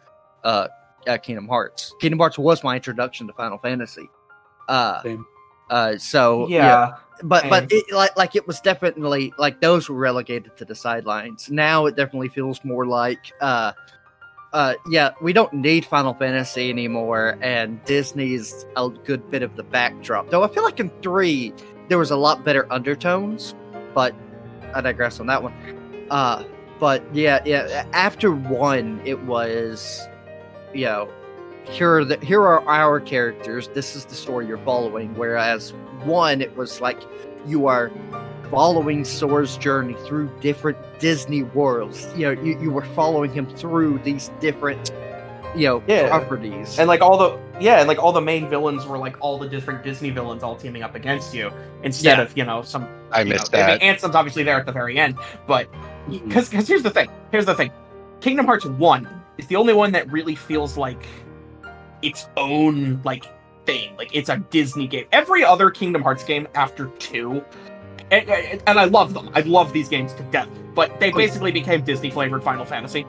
uh, uh Kingdom Hearts. Kingdom Hearts was my introduction to Final Fantasy. Uh Same. uh so Yeah. but but and- it, like like it was definitely like those were relegated to the sidelines. Now it definitely feels more like uh uh yeah, we don't need Final Fantasy anymore and Disney's a good bit of the backdrop. Though I feel like in 3 there was a lot better undertones, but I digress on that one. Uh but yeah, yeah, after 1 it was you know here are the here are our characters. This is the story you're following. Whereas one, it was like you are following Sora's journey through different Disney worlds. You know, you, you were following him through these different, you know, Yeah. properties. And like all the yeah, and like all the main villains were like all the different Disney villains all teaming up against you instead Yeah. of you know some. I you know, missed I mean, that. Ansem's obviously there at the very end, but because mm-hmm. because here's the thing. Here's the thing. Kingdom Hearts One is the only one that really feels like its own like thing. Like it's a Disney game. Every other Kingdom Hearts game after two. And, and and I love them. I love these games to death. But they oh, basically became Disney flavored Final Fantasy.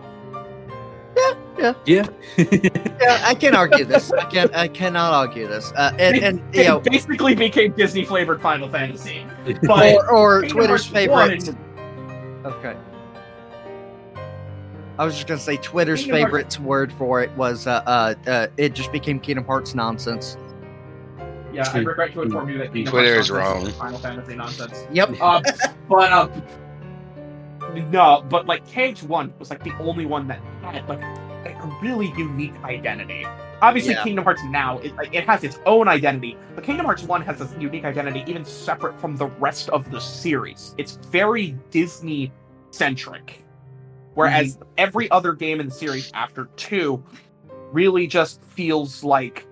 Yeah. yeah, I can't argue this. I can I cannot argue this. Uh, and and you They know, basically became Disney flavored Final Fantasy. *laughs* But or, or Twitter's favorite. one- Okay. I was just gonna say Twitter's Kingdom Hearts- favorite word for it was uh, uh, uh it just became Kingdom Hearts nonsense. Yeah, I regret to inform you that Kingdom Twitter Hearts is nonsense wrong. Final Fantasy nonsense. Yep. Um, but um, no, but like KH One was like the only one that had like a really unique identity. Obviously, Yeah. Kingdom Hearts now it, like, it has its own identity, but Kingdom Hearts One has this unique identity even separate from the rest of the series. It's very Disney centric, whereas every other game in the series after two really just feels like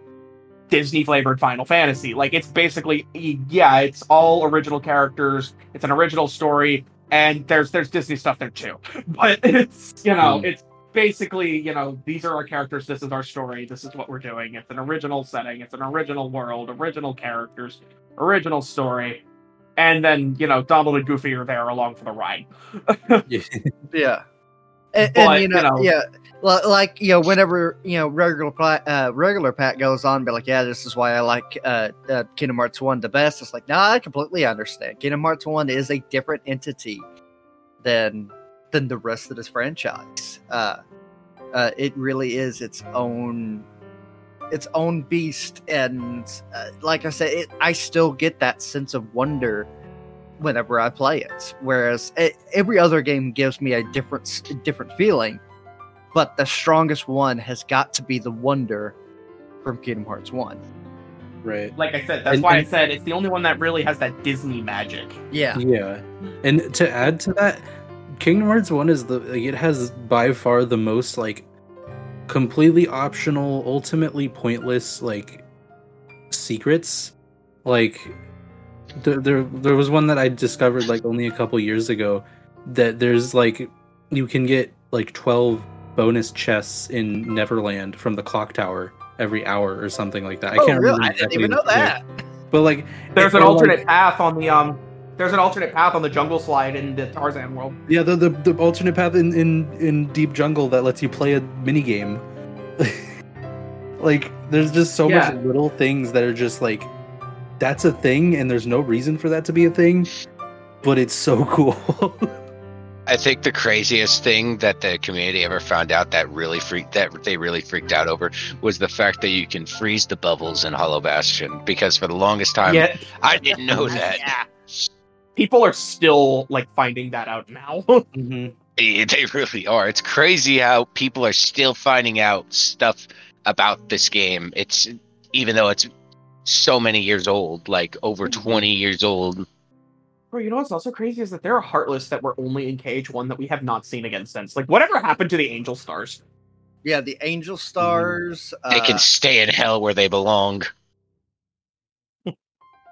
Disney flavored Final Fantasy. Like it's basically yeah, it's all original characters, it's an original story, and there's there's Disney stuff there too. *laughs* But it's you know, Hmm. it's basically, you know, these are our characters, this is our story, this is what we're doing. It's an original setting, it's an original world, original characters, original story. And then, you know, Donald and Goofy are there along for the ride. *laughs* Yeah. And, But, and you know, you know- yeah, like you know, whenever you know regular uh, regular Pat goes on, be like, yeah, this is why I like uh, uh, Kingdom Hearts One the best. It's like, nah, I completely understand. Kingdom Hearts One is a different entity than than the rest of this franchise. Uh, uh, it really is its own its own beast, and uh, like I said, it, I still get that sense of wonder whenever I play it. Whereas e- every other game gives me a different s- different feeling. but the strongest one has got to be the Wonder from Kingdom Hearts One. Right. Like I said, that's And- why I said it's the only one that really has that Disney magic. Yeah, Yeah. And to add to that, Kingdom Hearts 1 is the like, it has by far the most like completely optional, ultimately pointless like secrets. Like there there, there was one that I discovered like only a couple years ago that there's like you can get like 12 bonus chests in Neverland from the clock tower every hour or something like that. I oh, can't really? remember I didn't exactly even know the- that. But like There's they're an like- alternate path on the um. There's an alternate path on the jungle slide in the Tarzan world. Yeah, the, the the alternate path in, in in Deep Jungle that lets you play a mini game. *laughs* like there's just so Yeah. much little things that are just like that's a thing and there's no reason for that to be a thing, but it's so *laughs* cool. I think the craziest thing that the community ever found out that really freaked that they really freaked out over was the fact that you can freeze the bubbles in Hollow Bastion because for the longest time Yet I didn't know that. *laughs* Yeah. People are still like finding that out now. *laughs* hmm Eh, They really are. It's crazy how people are still finding out stuff about this game. It's even though it's so many years old, like over Mhm. 20 years old. Bro, you know what's also crazy is that there are Heartless that were only in KH1 that we have not seen again since. Like, whatever happened to the Angel Stars? Yeah, the Angel Stars. They uh, can stay in hell where they belong.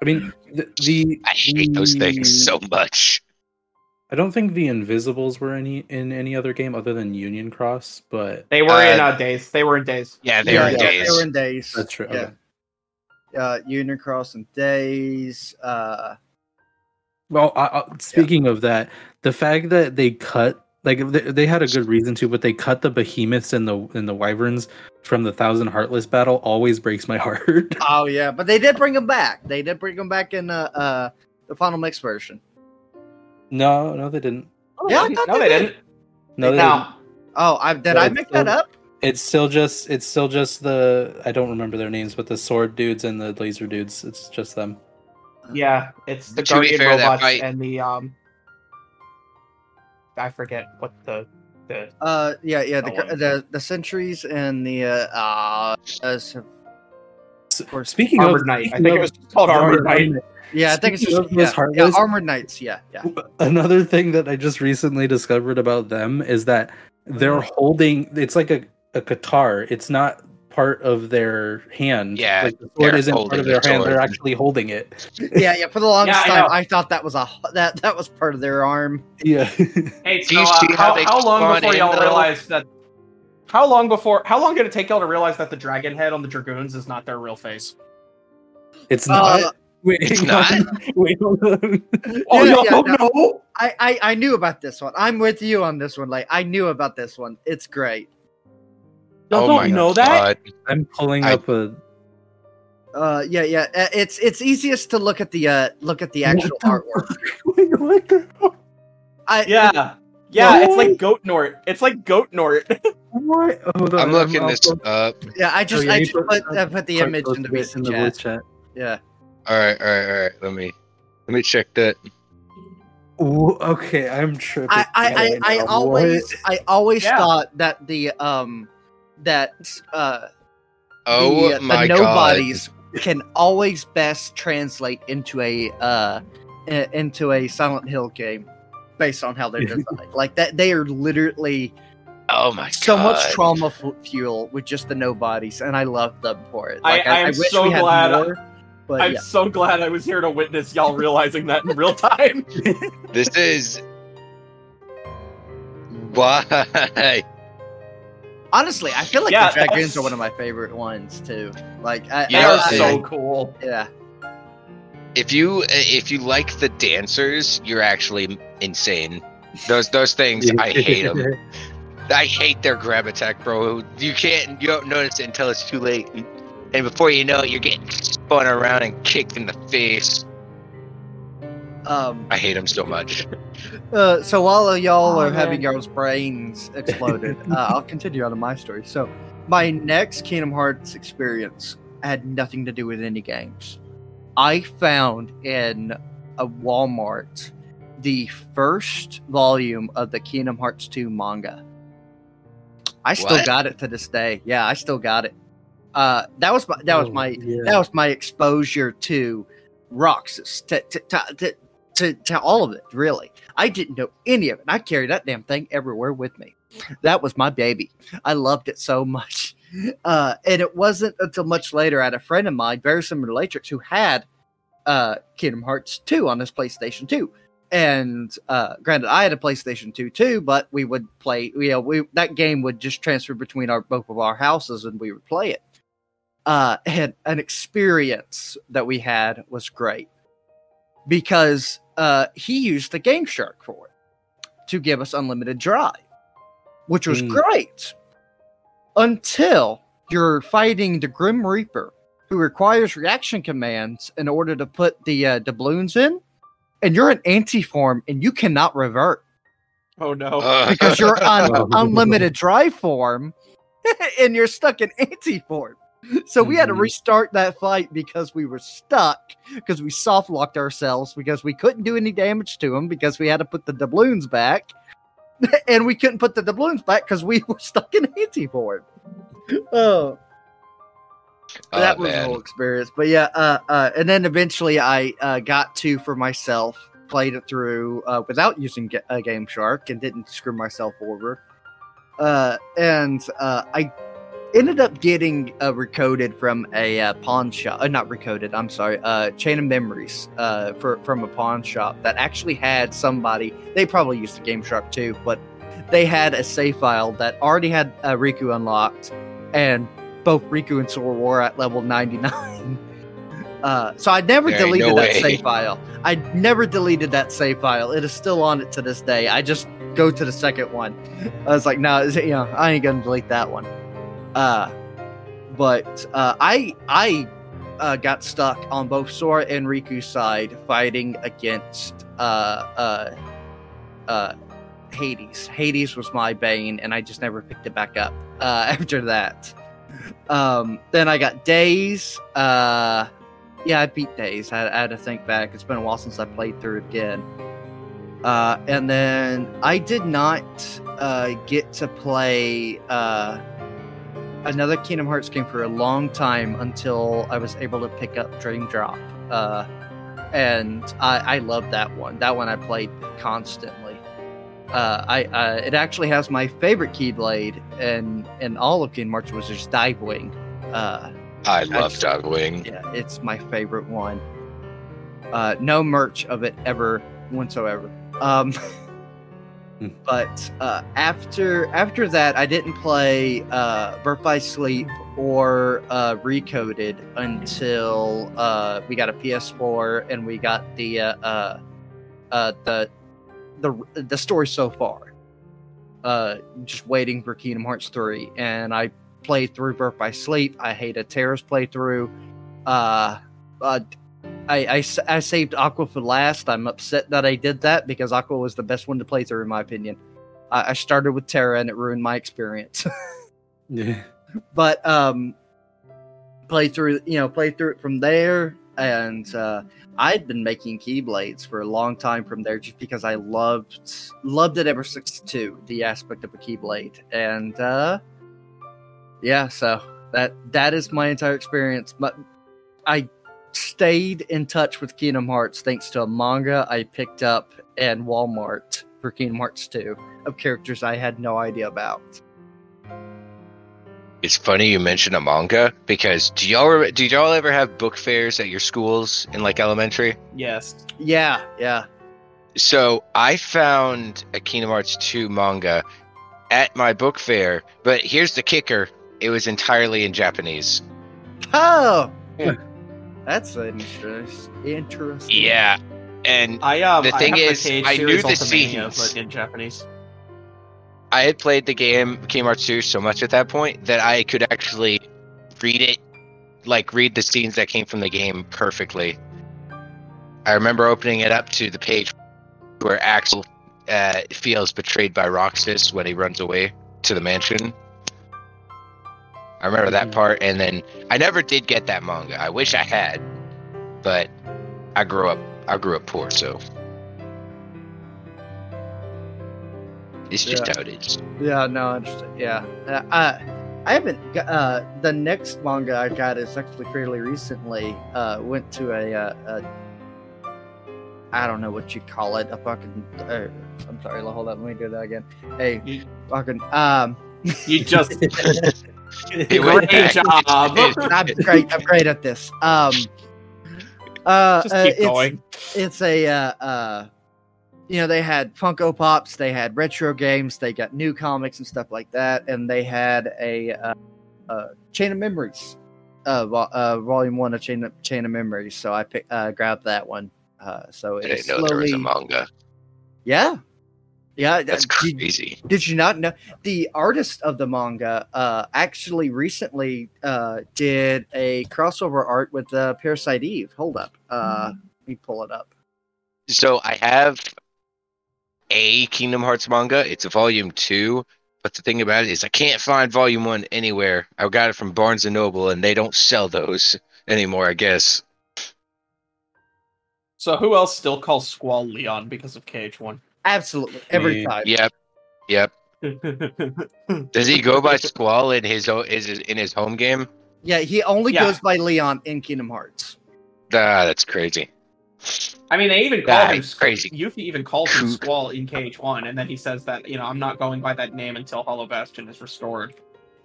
I mean, the, the I hate those things so much. I don't think the Invisibles were any in any other game other than Union Cross, but They were in Uh, uh, Days. They were in Days. Yeah, they yeah, were in yeah, days. They were in days. that's true. Yeah. okay. Uh, Union Cross and Days. Uh, Well, I, I, speaking of that, the fact that they cut like they, they had a good reason to, but they cut the behemoths and the and the wyverns from the Thousand Heartless battle always breaks my *laughs* heart. oh yeah, but they did bring them back. They did bring them back in uh, uh the final mix version. no, no, they didn't. Yeah, I thought no, they they did. didn't. No, they didn't. Oh, I did No, I it's make that up? It's still just it's still just the I don't remember their names, but the sword dudes and the laser dudes. It's just them. Yeah, it's the To Guardian fair, robots fight- and the um. I forget what the the Uh, yeah, yeah. The That one. the, the centuries and the uh, uh, uh s- S- Or Speaking Armored of, Knight. I speaking think it was called Armored Knight. yeah. I think it's just of those yeah, yeah, armored knights. Yeah, yeah. Another thing that I just recently discovered about them is that they're holding it's like a, a guitar. It's not part of their hand. Yeah, like the sword they're isn't part of their the hand. They're actually holding it. *laughs* Yeah, yeah. For the *laughs* longest Yeah, I time, know. I thought that was a that that was part of their arm. Yeah. *laughs* Hey, so uh, how how, how long before y'all though? realized that? How long before? How long did it take y'all to realize that the dragon head on the dragoons is not their real face? it's Uh, not. Wait, It's not. on. Wait, hold on. Oh, Yeah, y'all yeah, don't no. I, I I knew about this one. I'm with you on this one. Like I knew about this one. It's great. Y'all oh don't my know that? I'm pulling I- up a. Uh, yeah, yeah. uh, It's it's easiest to look at the uh look at the actual What the artwork. *laughs* Wait, what the? I Yeah, yeah. It's like goat nort. It's like goat nort. *laughs* What? Hold on. I'm looking I'll this post- up. yeah. I just Oh, yeah, I just put- put, uh, put the image in the it VC chat. voice chat. Yeah. All right, all right, all right. Let me let me check that. Ooh, okay, I'm tripping. I I, I, I always What? I always Yeah. thought that the um that uh Oh the, uh, my the god! nobodies can always best translate into a uh into a Silent Hill game based on how they're designed. like that, they are literally Oh my god, so god! much trauma f- fuel with just the nobodies, and I love them for it. I- Like, I am so glad- more. But I'm yeah. so glad I was here to witness y'all realizing that in real time. *laughs* This is why. *laughs* honestly, I feel like Yeah, the dragons that's- are one of my favorite ones too. Like, I, They Yeah, are I- so cool. yeah. If you if you like the dancers, you're actually insane. Those those things, I *laughs* hate them. I hate their grab attack, bro. You can't, you don't notice it until it's too late, and before you know it, you're getting spun around and kicked in the face. Um, I hate him so much. *laughs* Uh, so while y'all Oh, are having man. y'all's brains exploded, *laughs* uh, I'll continue on to my story. So my next Kingdom Hearts experience had nothing to do with any games. I found in a Walmart the first volume of the Kingdom Hearts 2 manga. I still What? got it to this day. Yeah, I still got it. Uh, that was my that was Oh, my yeah. that was my exposure to Roxas to to, to, to, to to all of it. Really, I didn't know any of it. I carried that damn thing everywhere with me. That was my baby. I loved it so much. Uh, and it wasn't until much later I had a friend of mine, very similar to Latrix, who had uh, Kingdom Hearts 2 on his PlayStation 2. And uh, granted, I had a PlayStation 2 too, but we would play. You know, we that game would just transfer between our both of our houses, and we would play it. Uh, and an experience that we had was great because uh, he used the Game Shark for it to give us unlimited drive, which was Mm. great until you're fighting the Grim Reaper, who requires reaction commands in order to put the uh, doubloons in, and you're an anti form and you cannot revert Oh no. Uh, because you're on *laughs* unlimited drive form *laughs* and you're stuck in anti form. *laughs* So we had to Mhm. restart that fight because we were stuck because we soft locked ourselves because we couldn't do any damage to him because we had to put the doubloons back. *laughs* and we couldn't put the doubloons back because we were stuck in anti form. *laughs* Oh, oh, that was a man. whole experience. But yeah, uh, uh, and then eventually I uh, got to for myself, played it through uh, without using Ga- uh, Game Shark and didn't screw myself over. Uh, and uh, I ended up getting uh, recoded from a uh, pawn shop. Uh, not recoded. I'm sorry. Uh, Chain of Memories uh, for, from a pawn shop that actually had somebody. They probably used the Game Shark too, but they had a save file that already had uh, Riku unlocked, and both Riku and Sora were at level 99. *laughs* Uh, so I never There deleted no that way. save file. I never deleted that save file. It is still on it to this day. I just go to the second one. I was like, no, it- you know, I ain't gonna delete that one. Uh, but uh, I I uh, got stuck on both Sora and Riku's side fighting against uh, uh, uh, Hades. Hades was my bane, and I just never picked it back up uh, *laughs* after that. Um, then I got Days. Uh, yeah, I beat Days. I, I had to think back. It's been a while since I played through again. Uh, and then I did not uh, get to play uh, another Kingdom Hearts game for a long time until I was able to pick up Dream Drop. Uh, and I, I love that one. That one I played constantly. Uh, I uh, it actually has my favorite Keyblade in in all of Kingdom Hearts, which is Dive Wing. Uh, I love just- Dogwing. yeah, it's my favorite one. Uh, no merch of it ever whatsoever. Um, *laughs* But uh, after after that, I didn't play uh, Birth by Sleep or uh, Recoded until uh, we got a PS4 and we got the uh, uh, uh, the the the story so far. Uh, just waiting for Kingdom Hearts three, and I played through Birth by Sleep. I hated Terra's playthrough. Uh, I, I, I saved Aqua for last. I'm upset that I did that because Aqua was the best one to play through, in my opinion. I, I started with Terra and it ruined my experience. *laughs* Yeah. but um, play through, you know, play through it from there. And uh, I'd been making keyblades for a long time from there, just because I loved loved it ever since too. The aspect of a keyblade, and uh, yeah, so that that is my entire experience. But I stayed in touch with Kingdom Hearts thanks to a manga I picked up in Walmart for Kingdom Hearts 2 of characters I had no idea about. It's funny you mention a manga because do y'all re- did y'all ever have book fairs at your schools in like elementary? Yes. Yeah, yeah. So I found a Kingdom Hearts 2 manga at my book fair, but here's the kicker: it was entirely in Japanese. Oh, Yeah. That's interest, interesting. Yeah, and I um. The thing have is, KH I knew the Ultimania, scenes. but in Japanese. I had played the game Kingdom Hearts 2 so much at that point that I could actually read it, like read the scenes that came from the game perfectly. I remember opening it up to the page where Axel uh, feels betrayed by Roxas when he runs away to the mansion. I remember that Mhm. part, and then I never did get that manga. I wish I had, but I grew up. I grew up poor, so It's just Yeah. how it is. Yeah, no, I understand. Yeah, uh, I, I haven't. got- Uh, the next manga I got is actually fairly recently. Uh, went to a, uh, a I don't know what you call it. A fucking. Uh, I'm sorry. Hold on. Let me do that again. Hey, You- fucking. Um, You just He *laughs* went *laughs* great back. job. *laughs* I'm great. I'm great at this. Um, uh, just uh, keep it's, going. it's a uh, uh you know they had funko pops they had retro games they got new comics and stuff like that and they had a uh, uh chain of memories uh, vo- uh volume one of chain of, chain of memories so i pick, uh grabbed that one uh so I it didn't is know there was slowly a manga. yeah yeah That's uh, did, crazy. did you not know the artist of the manga uh actually recently uh did a crossover art with uh parasite eve hold up uh let me pull it up So I have a Kingdom Hearts manga. It's a volume two. But the thing about it is, I can't find volume one anywhere. I got it from Barnes and Noble, and they don't sell those anymore. I guess. So who else still calls Squall Leon because of KH1? Absolutely every Me. time Yep. Yep. *laughs* Does he go by Squall in his is in his home game? Yeah, he only Yeah. goes by Leon in Kingdom Hearts. Ah, that's crazy. I mean, they even called him he's crazy. Yuffie even called him Kook. Squall in KH1, and then he says that you know I'm not going by that name until Hollow Bastion is restored.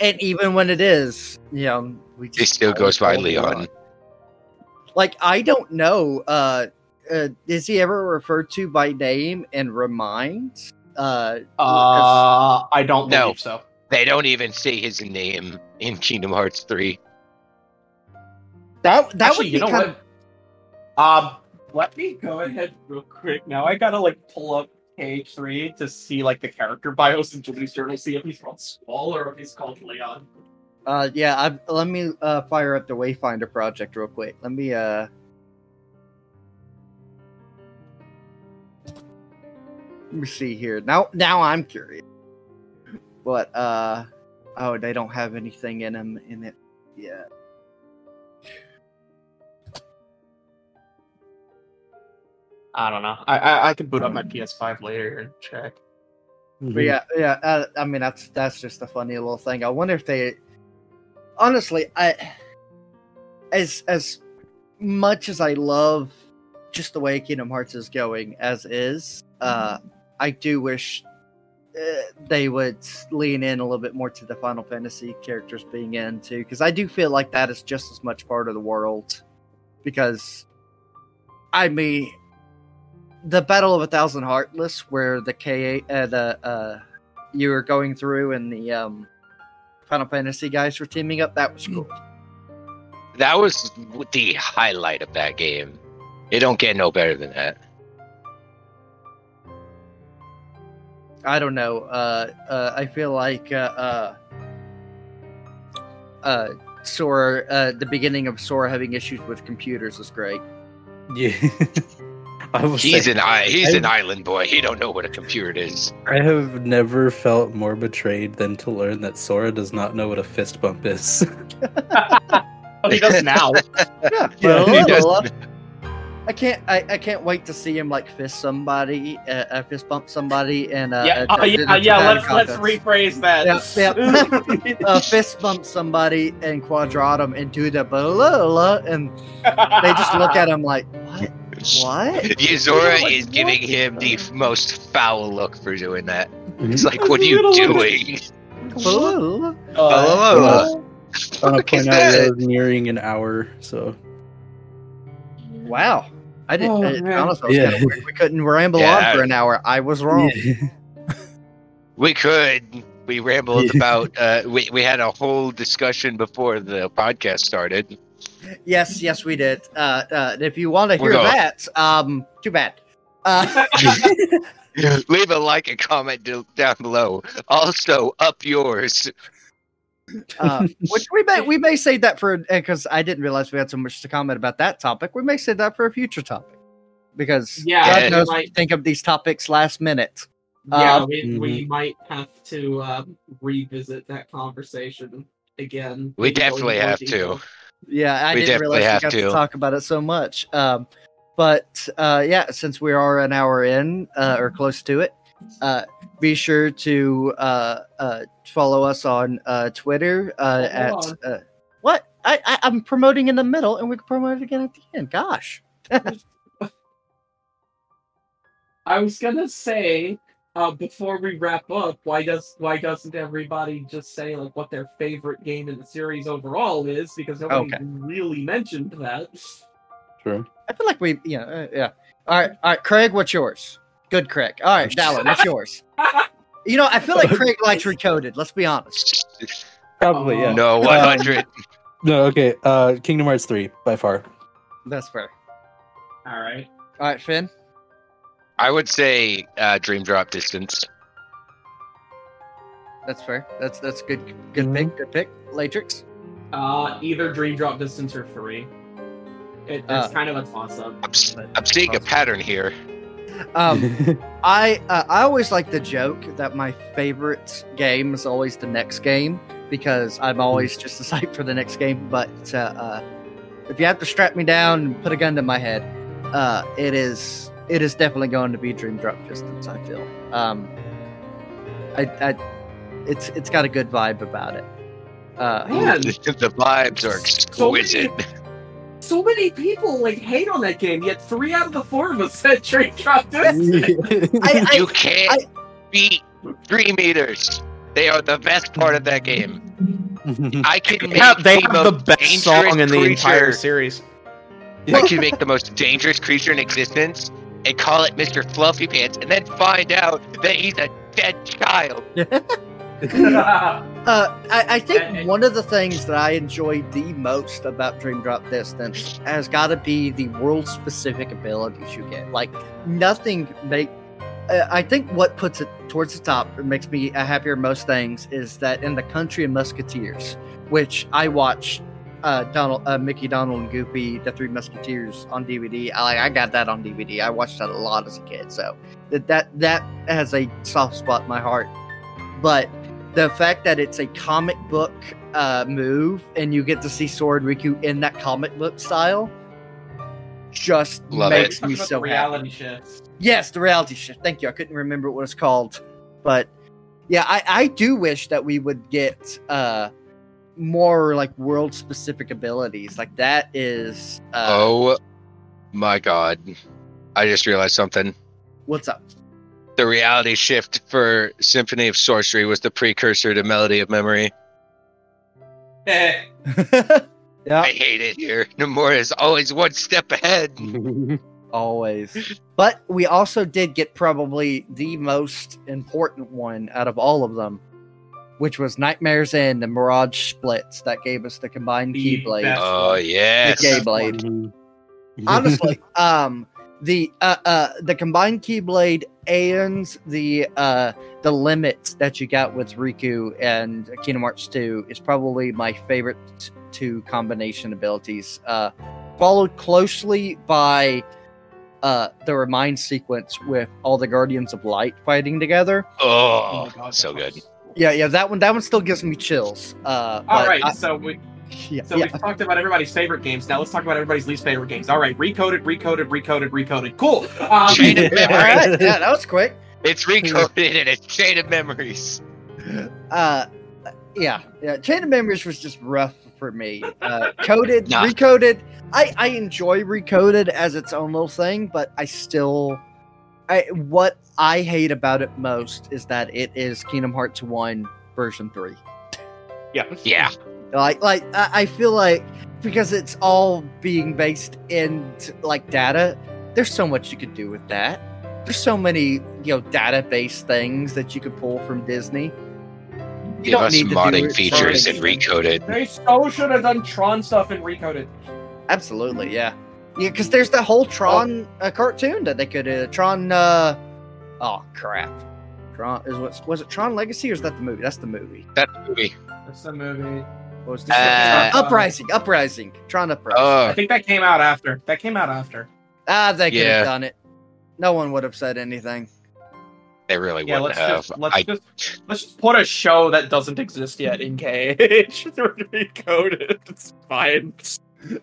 And even when it is, you know, we just He still goes by call him Leon. Like I don't know, uh, uh is he ever referred to by name and reminds? Uh, Uh, I don't know. so. They don't even say his name in Kingdom Hearts three. that that Actually, would you be know kind what? Um, let me go ahead real quick. Now I gotta like pull up KH3 to see like the character bios in Jiminy's journal, see if he's called Squall or if he's called Leon. Uh, yeah, I, let me uh fire up the Wayfinder project real quick. Let me uh. Let me see here. Now, now I'm curious. But uh, oh, they don't have anything in them in it yet. I don't know. I I, I could boot up my PS5 later and check. But yeah, yeah. Uh, I mean, that's that's just a funny little thing. I wonder if they, honestly, I, as as much as I love just the way Kingdom Hearts is going as is, uh, I do wish uh, they would lean in a little bit more to the Final Fantasy characters being in too, because I do feel like that is just as much part of the world. Because, I mean, the Battle of a Thousand Heartless, where the K uh, the uh, you were going through and the um, Final Fantasy guys were teaming up, that was cool. That was the highlight of that game. It don't get no better than that. I don't know. Uh, uh, I feel like uh, uh, uh, Sora, uh, the beginning of Sora having issues with computers is great. Yeah. *laughs* I was He's saying, an i- he's I- an island boy. He don't know what a computer is. I have never felt more betrayed than to learn that Sora does not know what a fist bump is. *laughs* *laughs* Oh, he does now. Yeah, Yeah, he does. Well, I can't. I, I can't wait to see him like fist somebody, uh, uh, fist bump somebody, and uh, yeah, uh, oh, yeah, uh, yeah. Let's let's rephrase that. Yeah, *laughs* uh, fist bump somebody and quadratum and do the blah, blah, and they just look at him like, what? What? *laughs* Yozora Like, is what? giving him the most foul look for doing that. Mhm. It's like, what are you doing? Blah. Uh, Hello. I want Fuck to is point out that? we're nearing an hour, so Wow. I didn't. Oh, I, honestly, I was Yeah. kinda we couldn't ramble Yeah. on for an hour. I was wrong. *laughs* We could. We rambled about. Uh, we we had a whole discussion before the podcast started. Yes, yes, we did. Uh, uh, if you want to hear that, um, too bad. Uh, *laughs* Leave a like and comment d- down below. Also, up yours. Uh, *laughs* which we may we may save that for because I didn't realize we had so much to comment about that topic. We may say that for a future topic because Yeah, God we knows we might- think of these topics last minute. yeah, Uh, we, Mhm. we might have to um, revisit that conversation again. We maybe go into definitely have detail. to. Yeah, I We didn't definitely realize we have got to. to. talk about it so much. Um, but uh, yeah, since we are an hour in uh, or close to it, Uh, be sure to uh, uh, follow us on uh, Twitter uh, at uh, what I, I I'm promoting in the middle, and we can promote it again at the end. Gosh, *laughs* I was gonna say uh, before we wrap up, why does why doesn't everybody just say like what their favorite game in the series overall is? Because nobody Okay. really mentioned that. True. I feel like we yeah uh, yeah. All right, all right, Craig, what's yours? Good, Craig. All right, *laughs* Dallin, what's yours? *laughs* You know, I feel like *laughs* Craig likes recoded. Let's be honest. Probably, yeah. No, 100. *laughs* No, okay. Uh, Kingdom Hearts three by far. That's fair. All right. All right, Finn. I would say uh, Dream Drop Distance. That's fair. That's that's good. Good Mhm. pick. Good pick. Latrix. Uh, either Dream Drop Distance or Free. It, it's Uh, kind of a toss up. I'm, s- I'm seeing a pattern here. Um, *laughs* I uh, I always like the joke that my favorite game is always the next game because I'm always just as hyped for the next game. But uh, uh, if you have to strap me down and put a gun to my head, uh, it is it is definitely going to be Dream Drop Distance. I feel. Um, I, I it's it's got a good vibe about it. Uh, Man, *laughs* the vibes are So many- exquisite. So many people like hate on that game, yet three out of the four of us *laughs* said Dream Drop Distance. I, I, you can't beat Dream Eaters. They are the best part of that game. *laughs* I can make Yeah, they the, have the best song in the creature- entire series. I can make the most dangerous creature in existence and call it Mr. Fluffy Pants, and then find out that he's a dead child. *laughs* Uh, I, I think And- one of the things that I enjoy the most about Dream Drop Distance has got to be the world specific abilities you get. Like nothing make. Uh, I think what puts it towards the top and makes me happier most things is that in the Country of Musketeers, which I watched uh, Donald, uh, Mickey, Donald, and Goofy, the Three Musketeers on DVD. I I got that on DVD. I watched that a lot as a kid, so that that that has a soft spot in my heart. But the fact that it's a comic book uh, move and you get to see Sora and Riku in that comic book style just Love makes Talk me so the happy. reality shifts. Yes, the reality shift. Thank you. I couldn't remember what it's called, but yeah, I, I do wish that we would get uh more like world specific abilities. Like that is uh, oh my god. I just realized something. what's up? The reality shift for Symphony of Sorcery was the precursor to Melody of Memory. Eh, *laughs* yeah, I hate it here. Nomura is always one step ahead. *laughs* always. But we also did get probably the most important one out of all of them, which was Nightmares End and Mirage Splits that gave us the combined The Keyblade. Oh yes. The Keyblade. honestly *laughs* um the uh uh the combined keyblade and the uh the limits that you got with riku and kingdom hearts 2 is probably my favorite two combination abilities uh followed closely by uh the Re Mind sequence with all the guardians of light fighting together Oh, my God, so good. yeah yeah that one that one still gives me chills uh All but right, I- so we *laughs* yeah, so yeah. we've talked about everybody's favorite games. Now let's talk about everybody's least favorite games. All right, recoded, recoded, recoded, recoded. Cool. Um, *laughs* Chain of *laughs* all memory. right yeah that was quick It's recoded and it's chain of memories. uh yeah yeah chain of memories was just rough for me uh coded Nah. recoded i i enjoy recoded as its own little thing but i still i what i hate about it most is that it is kingdom hearts 1 version 3 yeah. Yeah. Like like i, I feel like because it's all being based in like data there's so much you could do with that there's so many you know database things that you could pull from disney You Give don't us need to do modding features for- and recoded. They so should have done Tron stuff and recoded. Absolutely, yeah, yeah. Because there's the whole Tron uh, cartoon that they could uh, Tron. Uh, oh crap, Tron is what was it? Tron Legacy or is that the movie? That's the movie. That movie. That's the movie. What was the Uh, Uprising? Uprising. Tron Uprising. I Oh, think that came out after. That came out after. ah, they could yeah. have done it. No one would have said anything. they really Yeah, wouldn't let's have. just let's I, just let's just put a show that doesn't exist yet in KH. *laughs* recoded. It's fine.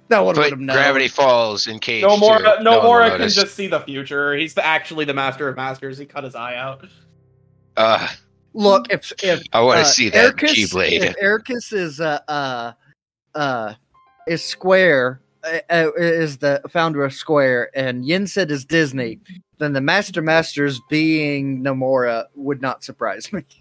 No one would put have known. Gravity Falls in KH. No more. too. No, one will more can just see the future. He's the, actually the master of masters. He cut his eye out. Uh, Look, if if I want to uh, see that Eraqus- Keyblade. If Eraqus is uh uh uh is Square uh, uh, is the founder of Square, and Yen Sid is Disney, then the Master Masters being Nomura would not surprise me. *laughs*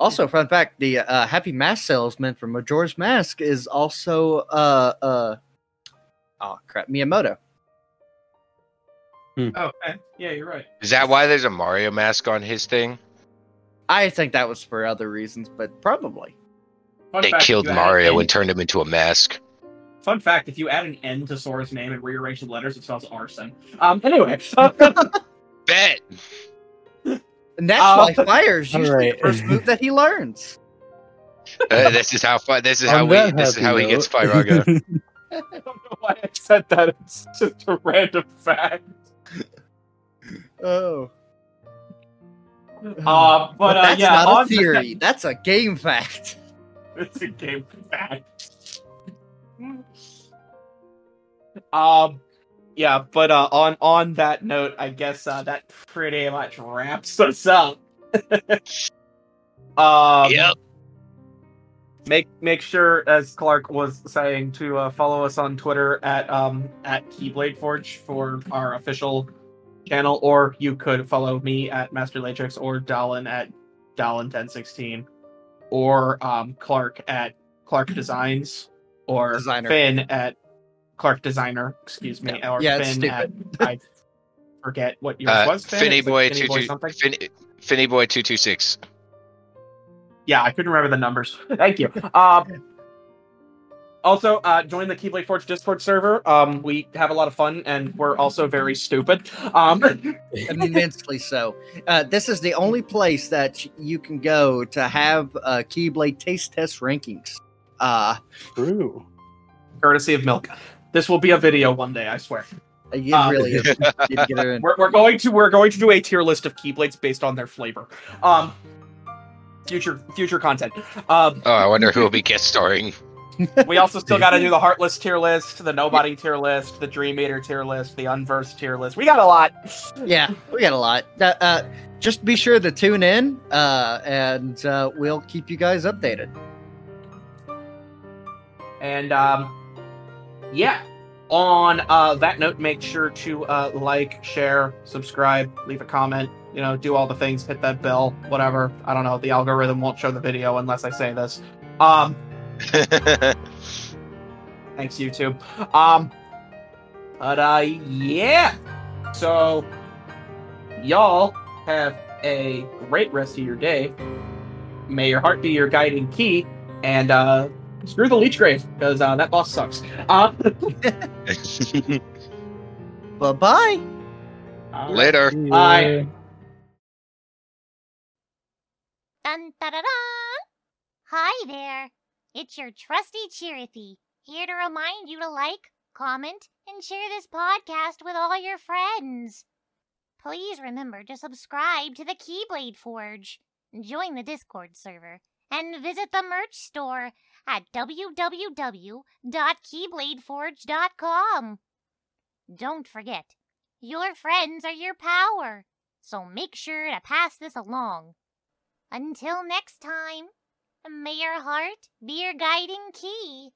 Also, fun fact: the uh, Happy Mask salesman from Majora's Mask is also uh uh oh crap Miyamoto. Oh, okay. yeah, you're right. Is that why there's a Mario mask on his thing? I think that was for other reasons, but probably. Fun They fact, killed Mario an and turned him into a mask. Fun fact: If you add an N to Sora's name and rearrange the letters, it spells arson. Um. Anyway, *laughs* Bet. And that's Uh, why fire is usually alright. the first move that he learns. Uh, this is how fun. This is how we. This is happy how he gets note- *laughs* Pyraga. *laughs* I don't know why I said that. It's just a random fact. *laughs* Oh, Uh, but, uh, that's yeah, not on a the- theory. That's a game fact. *laughs* It's a game fact. um, yeah, but uh, on on that note, I guess uh, that pretty much wraps us up. *laughs* um, Yep. Make make sure, as Clark was saying, to uh, follow us on Twitter at um at Keyblade Forge for our official channel, or you could follow me at Master Latrix or Dallin at Dallin1016, or um Clark at Clark Designs, or Designer. Finn at Clark Designer. Excuse me, or Yeah, Finn at I forget what yours Uh, was. Finn? Finny It was Boy Finny two two. something. Finny Boy two two six. Yeah, I couldn't remember the numbers. *laughs* Thank you. Um, also, uh, join the Keyblade Forge Discord server. Um, we have a lot of fun, and we're also very stupid. Um, *laughs* Immensely so. Uh, this is the only place that you can go to have uh, Keyblade taste test rankings. Uh, True. courtesy of Milk. This will be a video one day, I swear. it Uh, really is. Get. We're, we're going to we're going to do a tier list of Keyblades based on their flavor. Um, future future content. Um, Oh, I wonder who will be guest starring. *laughs* we also still got to do the Heartless tier list, the Nobody tier list, the Dream Eater tier list, the Unversed tier list. We got a lot. Yeah, we got a lot. Uh, uh, just be sure to tune in, uh, and uh, we'll keep you guys updated. And um, yeah. On uh, that note, make sure to uh, like, share, subscribe, leave a comment. You know, do all the things. Hit that bell, whatever. I don't know. The algorithm won't show the video unless I say this. Um, *laughs* thanks YouTube. Um, but uh, yeah. So y'all have a great rest of your day. May your heart be your guiding key, and uh, screw the Leechgrave because uh, that boss sucks. Uh, *laughs* Bye bye. *laughs* Later. Bye. Dun da da dun! Hi there! It's your trusty Chirithy, here to remind you to like, comment, and share this podcast with all your friends. Please remember to subscribe to the Keyblade Forge, join the Discord server, and visit the merch store at www.keybladeforge.com. Don't forget, your friends are your power, so make sure to pass this along. Until next time, may your heart be your guiding key.